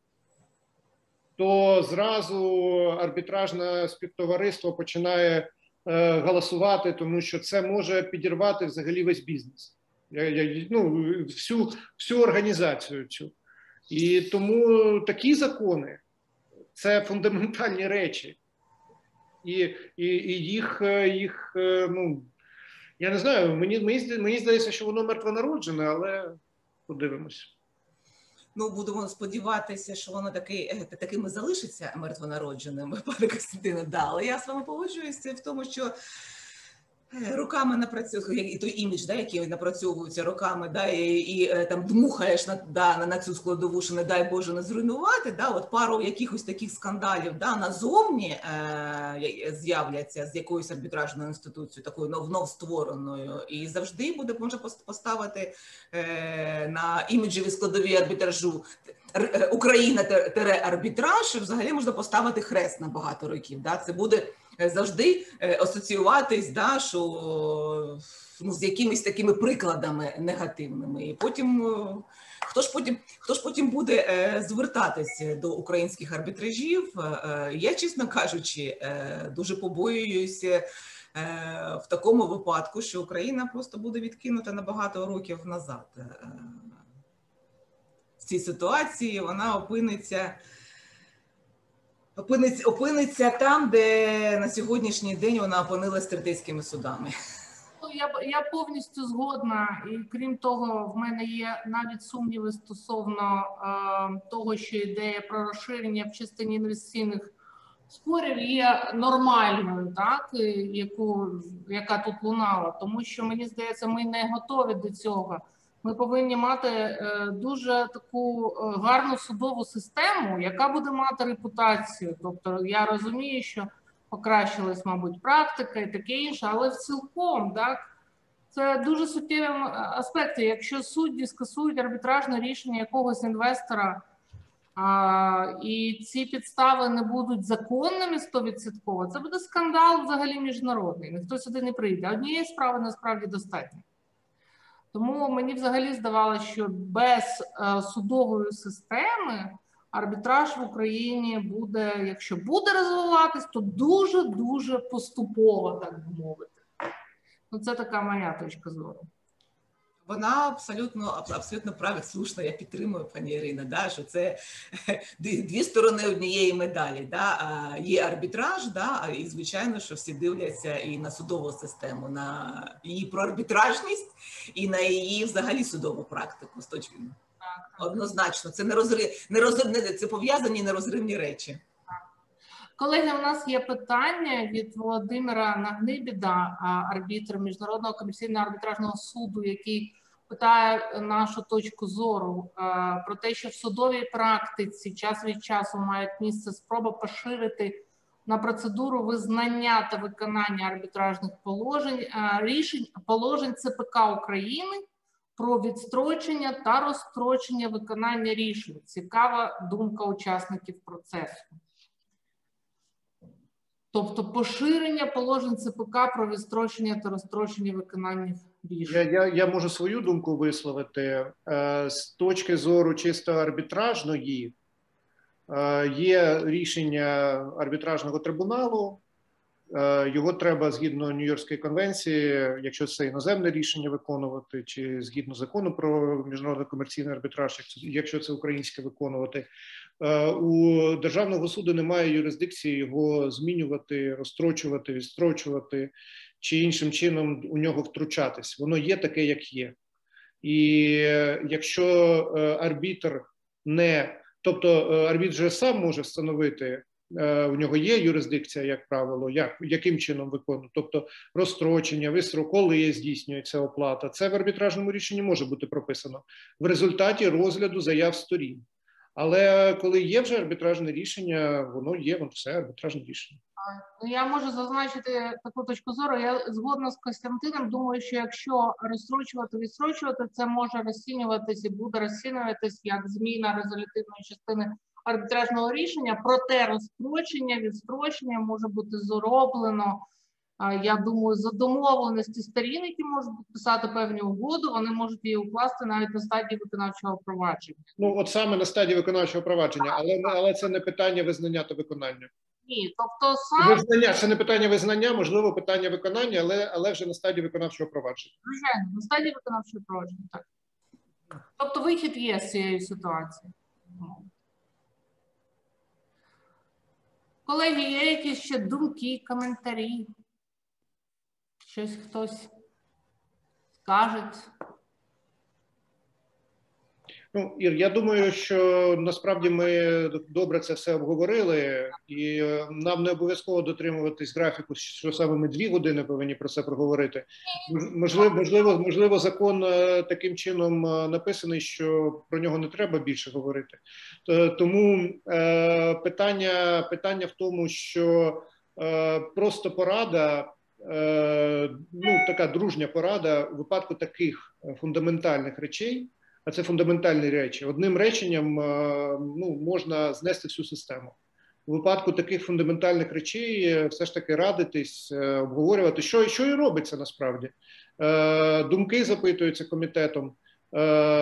то зразу арбітражне співтовариство починає е, голосувати, тому що це може підірвати взагалі весь бізнес. Ну, всю, всю організацію цю. І тому такі закони це фундаментальні речі. І, і, і їх, е, їх, е, ну, я не знаю, мені, мені, мені здається, що воно мертвонароджене, але подивимось. Ну, будемо сподіватися, що воно таки, такими залишиться мертвонародженим, пане Костянтине. Да, але я з вами погоджуюся в тому, що роками напрацьовує і той імідж, да, який напрацьовується роками, да, і, і е, там дмухаєш на, да, на, на цю складову, що не дай Боже не зруйнувати. Да, от пару якихось таких скандалів да, назовні е, з'являться з якоюсь арбітражною інституцією, такою нов, новствореною, і завжди буде може поставити е, на іміджеві складові арбітражу е, Україна те- тере арбітраж, взагалі можна поставити хрест на багато років. Да? Це буде завжди е, асоціюватись, да, що ну, з якимись такими прикладами негативними. І потім е, хто ж потім, хто ж потім буде е, звертатися до українських арбітражів? Е, е, я, чесно кажучи, е, дуже побоююся е, в такому випадку, що Україна просто буде відкинута на багато років назад. Е, В цій ситуації вона опиниться. Опиниться, опиниться там, де на сьогоднішній день вона опинилась третейськими судами. Ну, Я, я повністю згодна, і крім того, в мене є навіть сумніви стосовно е, того, що ідея про розширення в частині інвестиційних спорів є нормальною, так яку яка тут лунала, тому що мені здається, ми не готові до цього. Ми повинні мати е, дуже таку е, гарну судову систему, яка буде мати репутацію. Тобто, я розумію, що покращилась, мабуть, практика і таке інше, але в цілком, так, це дуже суттєві аспекти. Якщо судді скасують арбітражне рішення якогось інвестора, а, і ці підстави не будуть законними 100%, це буде скандал взагалі міжнародний. Ніхто сюди не прийде. Однієї справи насправді достатньо. Тому мені взагалі здавалося, що без е, судової системи арбітраж в Україні буде, якщо буде розвиватись, то дуже дуже поступово, так би мовити. Ну, це така моя точка зору. Вона абсолютно абсолютно правильно, слушно, я підтримую пані Ірина, да, що це (laughs) дві сторони однієї медалі. Да. Є арбітраж, да, і звичайно, що всі дивляться і на судову систему, на її проарбітражність і на її взагалі судову практику. З точки однозначно, це не розрив, не розрив, це пов'язані нерозривні речі. Колеги, у нас є питання від Володимира Нагнибіда, а, арбітр Міжнародного комерційного арбітражного суду, який питає нашу точку зору про те, що в судовій практиці час від часу мають місце спроба поширити на процедуру визнання та виконання арбітражних положень рішень положень ЦПК України про відстрочення та розстрочення виконання рішень. Цікава думка учасників процесу. Тобто поширення положень ЦПК про відстрочення та розстрочення виконання Я, рішень. я, я можу свою думку висловити Е, з точки зору чисто арбітражної. е, Є рішення арбітражного трибуналу. Е, Його треба згідно Нью-Йоркської конвенції, якщо це іноземне рішення виконувати, чи згідно закону про міжнародний комерційний арбітраж, якщо- це українське виконувати. Е, У державного суду немає юрисдикції його змінювати, розстрочувати, відстрочувати чи іншим чином у нього втручатись. Воно є таке, як є. І е, якщо арбітр не, тобто арбітр же сам може встановити е, у нього є юрисдикція, як правило, як яким чином виконує, тобто розстрочення, вистрок, коли здійснюється оплата. Це в арбітражному рішенні може бути прописано в результаті розгляду заяв сторін. Але коли є вже арбітражне рішення, воно є, воно все арбітражне рішення. Ну, Я можу зазначити таку точку зору. Я згодна з Костянтином. Думаю, що якщо розстрочувати, відстрочувати, це може розцінюватись і буде розцінюватись як зміна резолютивної частини арбітражного рішення. Проте розстрочення, відстрочення може бути зроблено. Я думаю, за домовленості сторін, які можуть підписати певні угоду, вони можуть її укласти навіть на стадії виконавчого провадження. Ну от саме на стадії виконавчого провадження, але але це не питання визнання та виконання. Ні, тобто сам Визнання це не питання визнання, можливо, питання виконання, але але вже на стадії виконавчого провадження. Звичайно, на стадії виконавчого провадження, так. Тобто вихід є з цієї ситуації. Ну. Колеги, є якісь ще думки, коментарі? Щось хтось скаже? Ну, Ір, я думаю, що насправді ми добре це все обговорили, і е, нам не обов'язково дотримуватись графіку, що саме ми дві години повинні про це проговорити. Можливо, можливо, можливо, закон е, таким чином е, написаний, що про нього не треба більше говорити. Тому е, питання, питання в тому, що е, просто порада. Ну, така дружня порада у випадку таких фундаментальних речей, а це фундаментальні речі. Одним реченням е, ну, можна знести всю систему. У випадку таких фундаментальних речей е, все ж таки радитись, е, обговорювати, що, що і робиться насправді. Думки запитуються комітетом.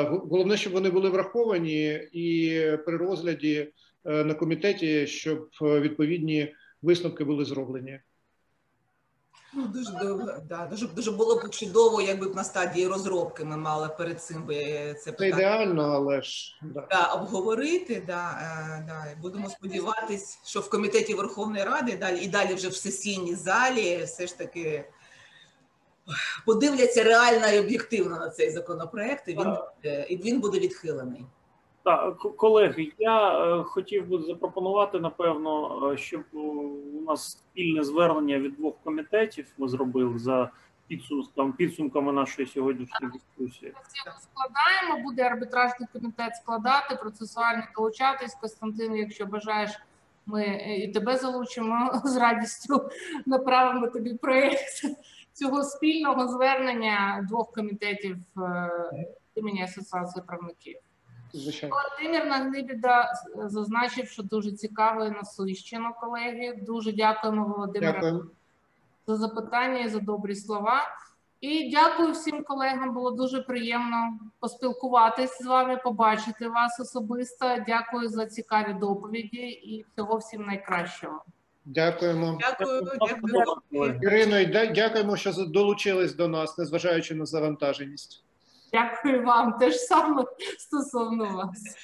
Головне, щоб вони були враховані і при розгляді на комітеті, щоб відповідні висновки були зроблені. Ну, дуже да, дуже дуже було б чудово, якби б на стадії розробки ми мали перед цим би е, це Це ідеально, але ж да. да, обговорити. Да, е, да. Будемо сподіватись, що в комітеті Верховної Ради далі і далі вже в сесійній залі все ж таки подивляться реально і об'єктивно на цей законопроект, і він, і він буде відхилений. Так, колеги, я е, хотів би запропонувати, напевно, е, щоб у нас спільне звернення від двох комітетів ми зробили за підсумками, підсумками нашої сьогоднішньої дискусії. Ми складаємо, буде арбітражний комітет складати, процесуально долучатись. Костянтин, якщо бажаєш, ми е, і тебе залучимо з радістю направимо тобі проєкт цього спільного звернення двох комітетів імені Асоціації правників. Звичайно. Володимир Нагнибіда зазначив, що дуже цікаво і насищено, колеги. Дуже дякуємо, Володимире, Дякую. за запитання і за добрі слова. І дякую всім колегам. Було дуже приємно поспілкуватись з вами, побачити вас особисто. Дякую за цікаві доповіді і всього всім найкращого. Дякуємо. Дякую. дякую. Ірино, дякуємо, що долучились до нас, незважаючи на завантаженість. Дякую вам теж саме стосовно вас.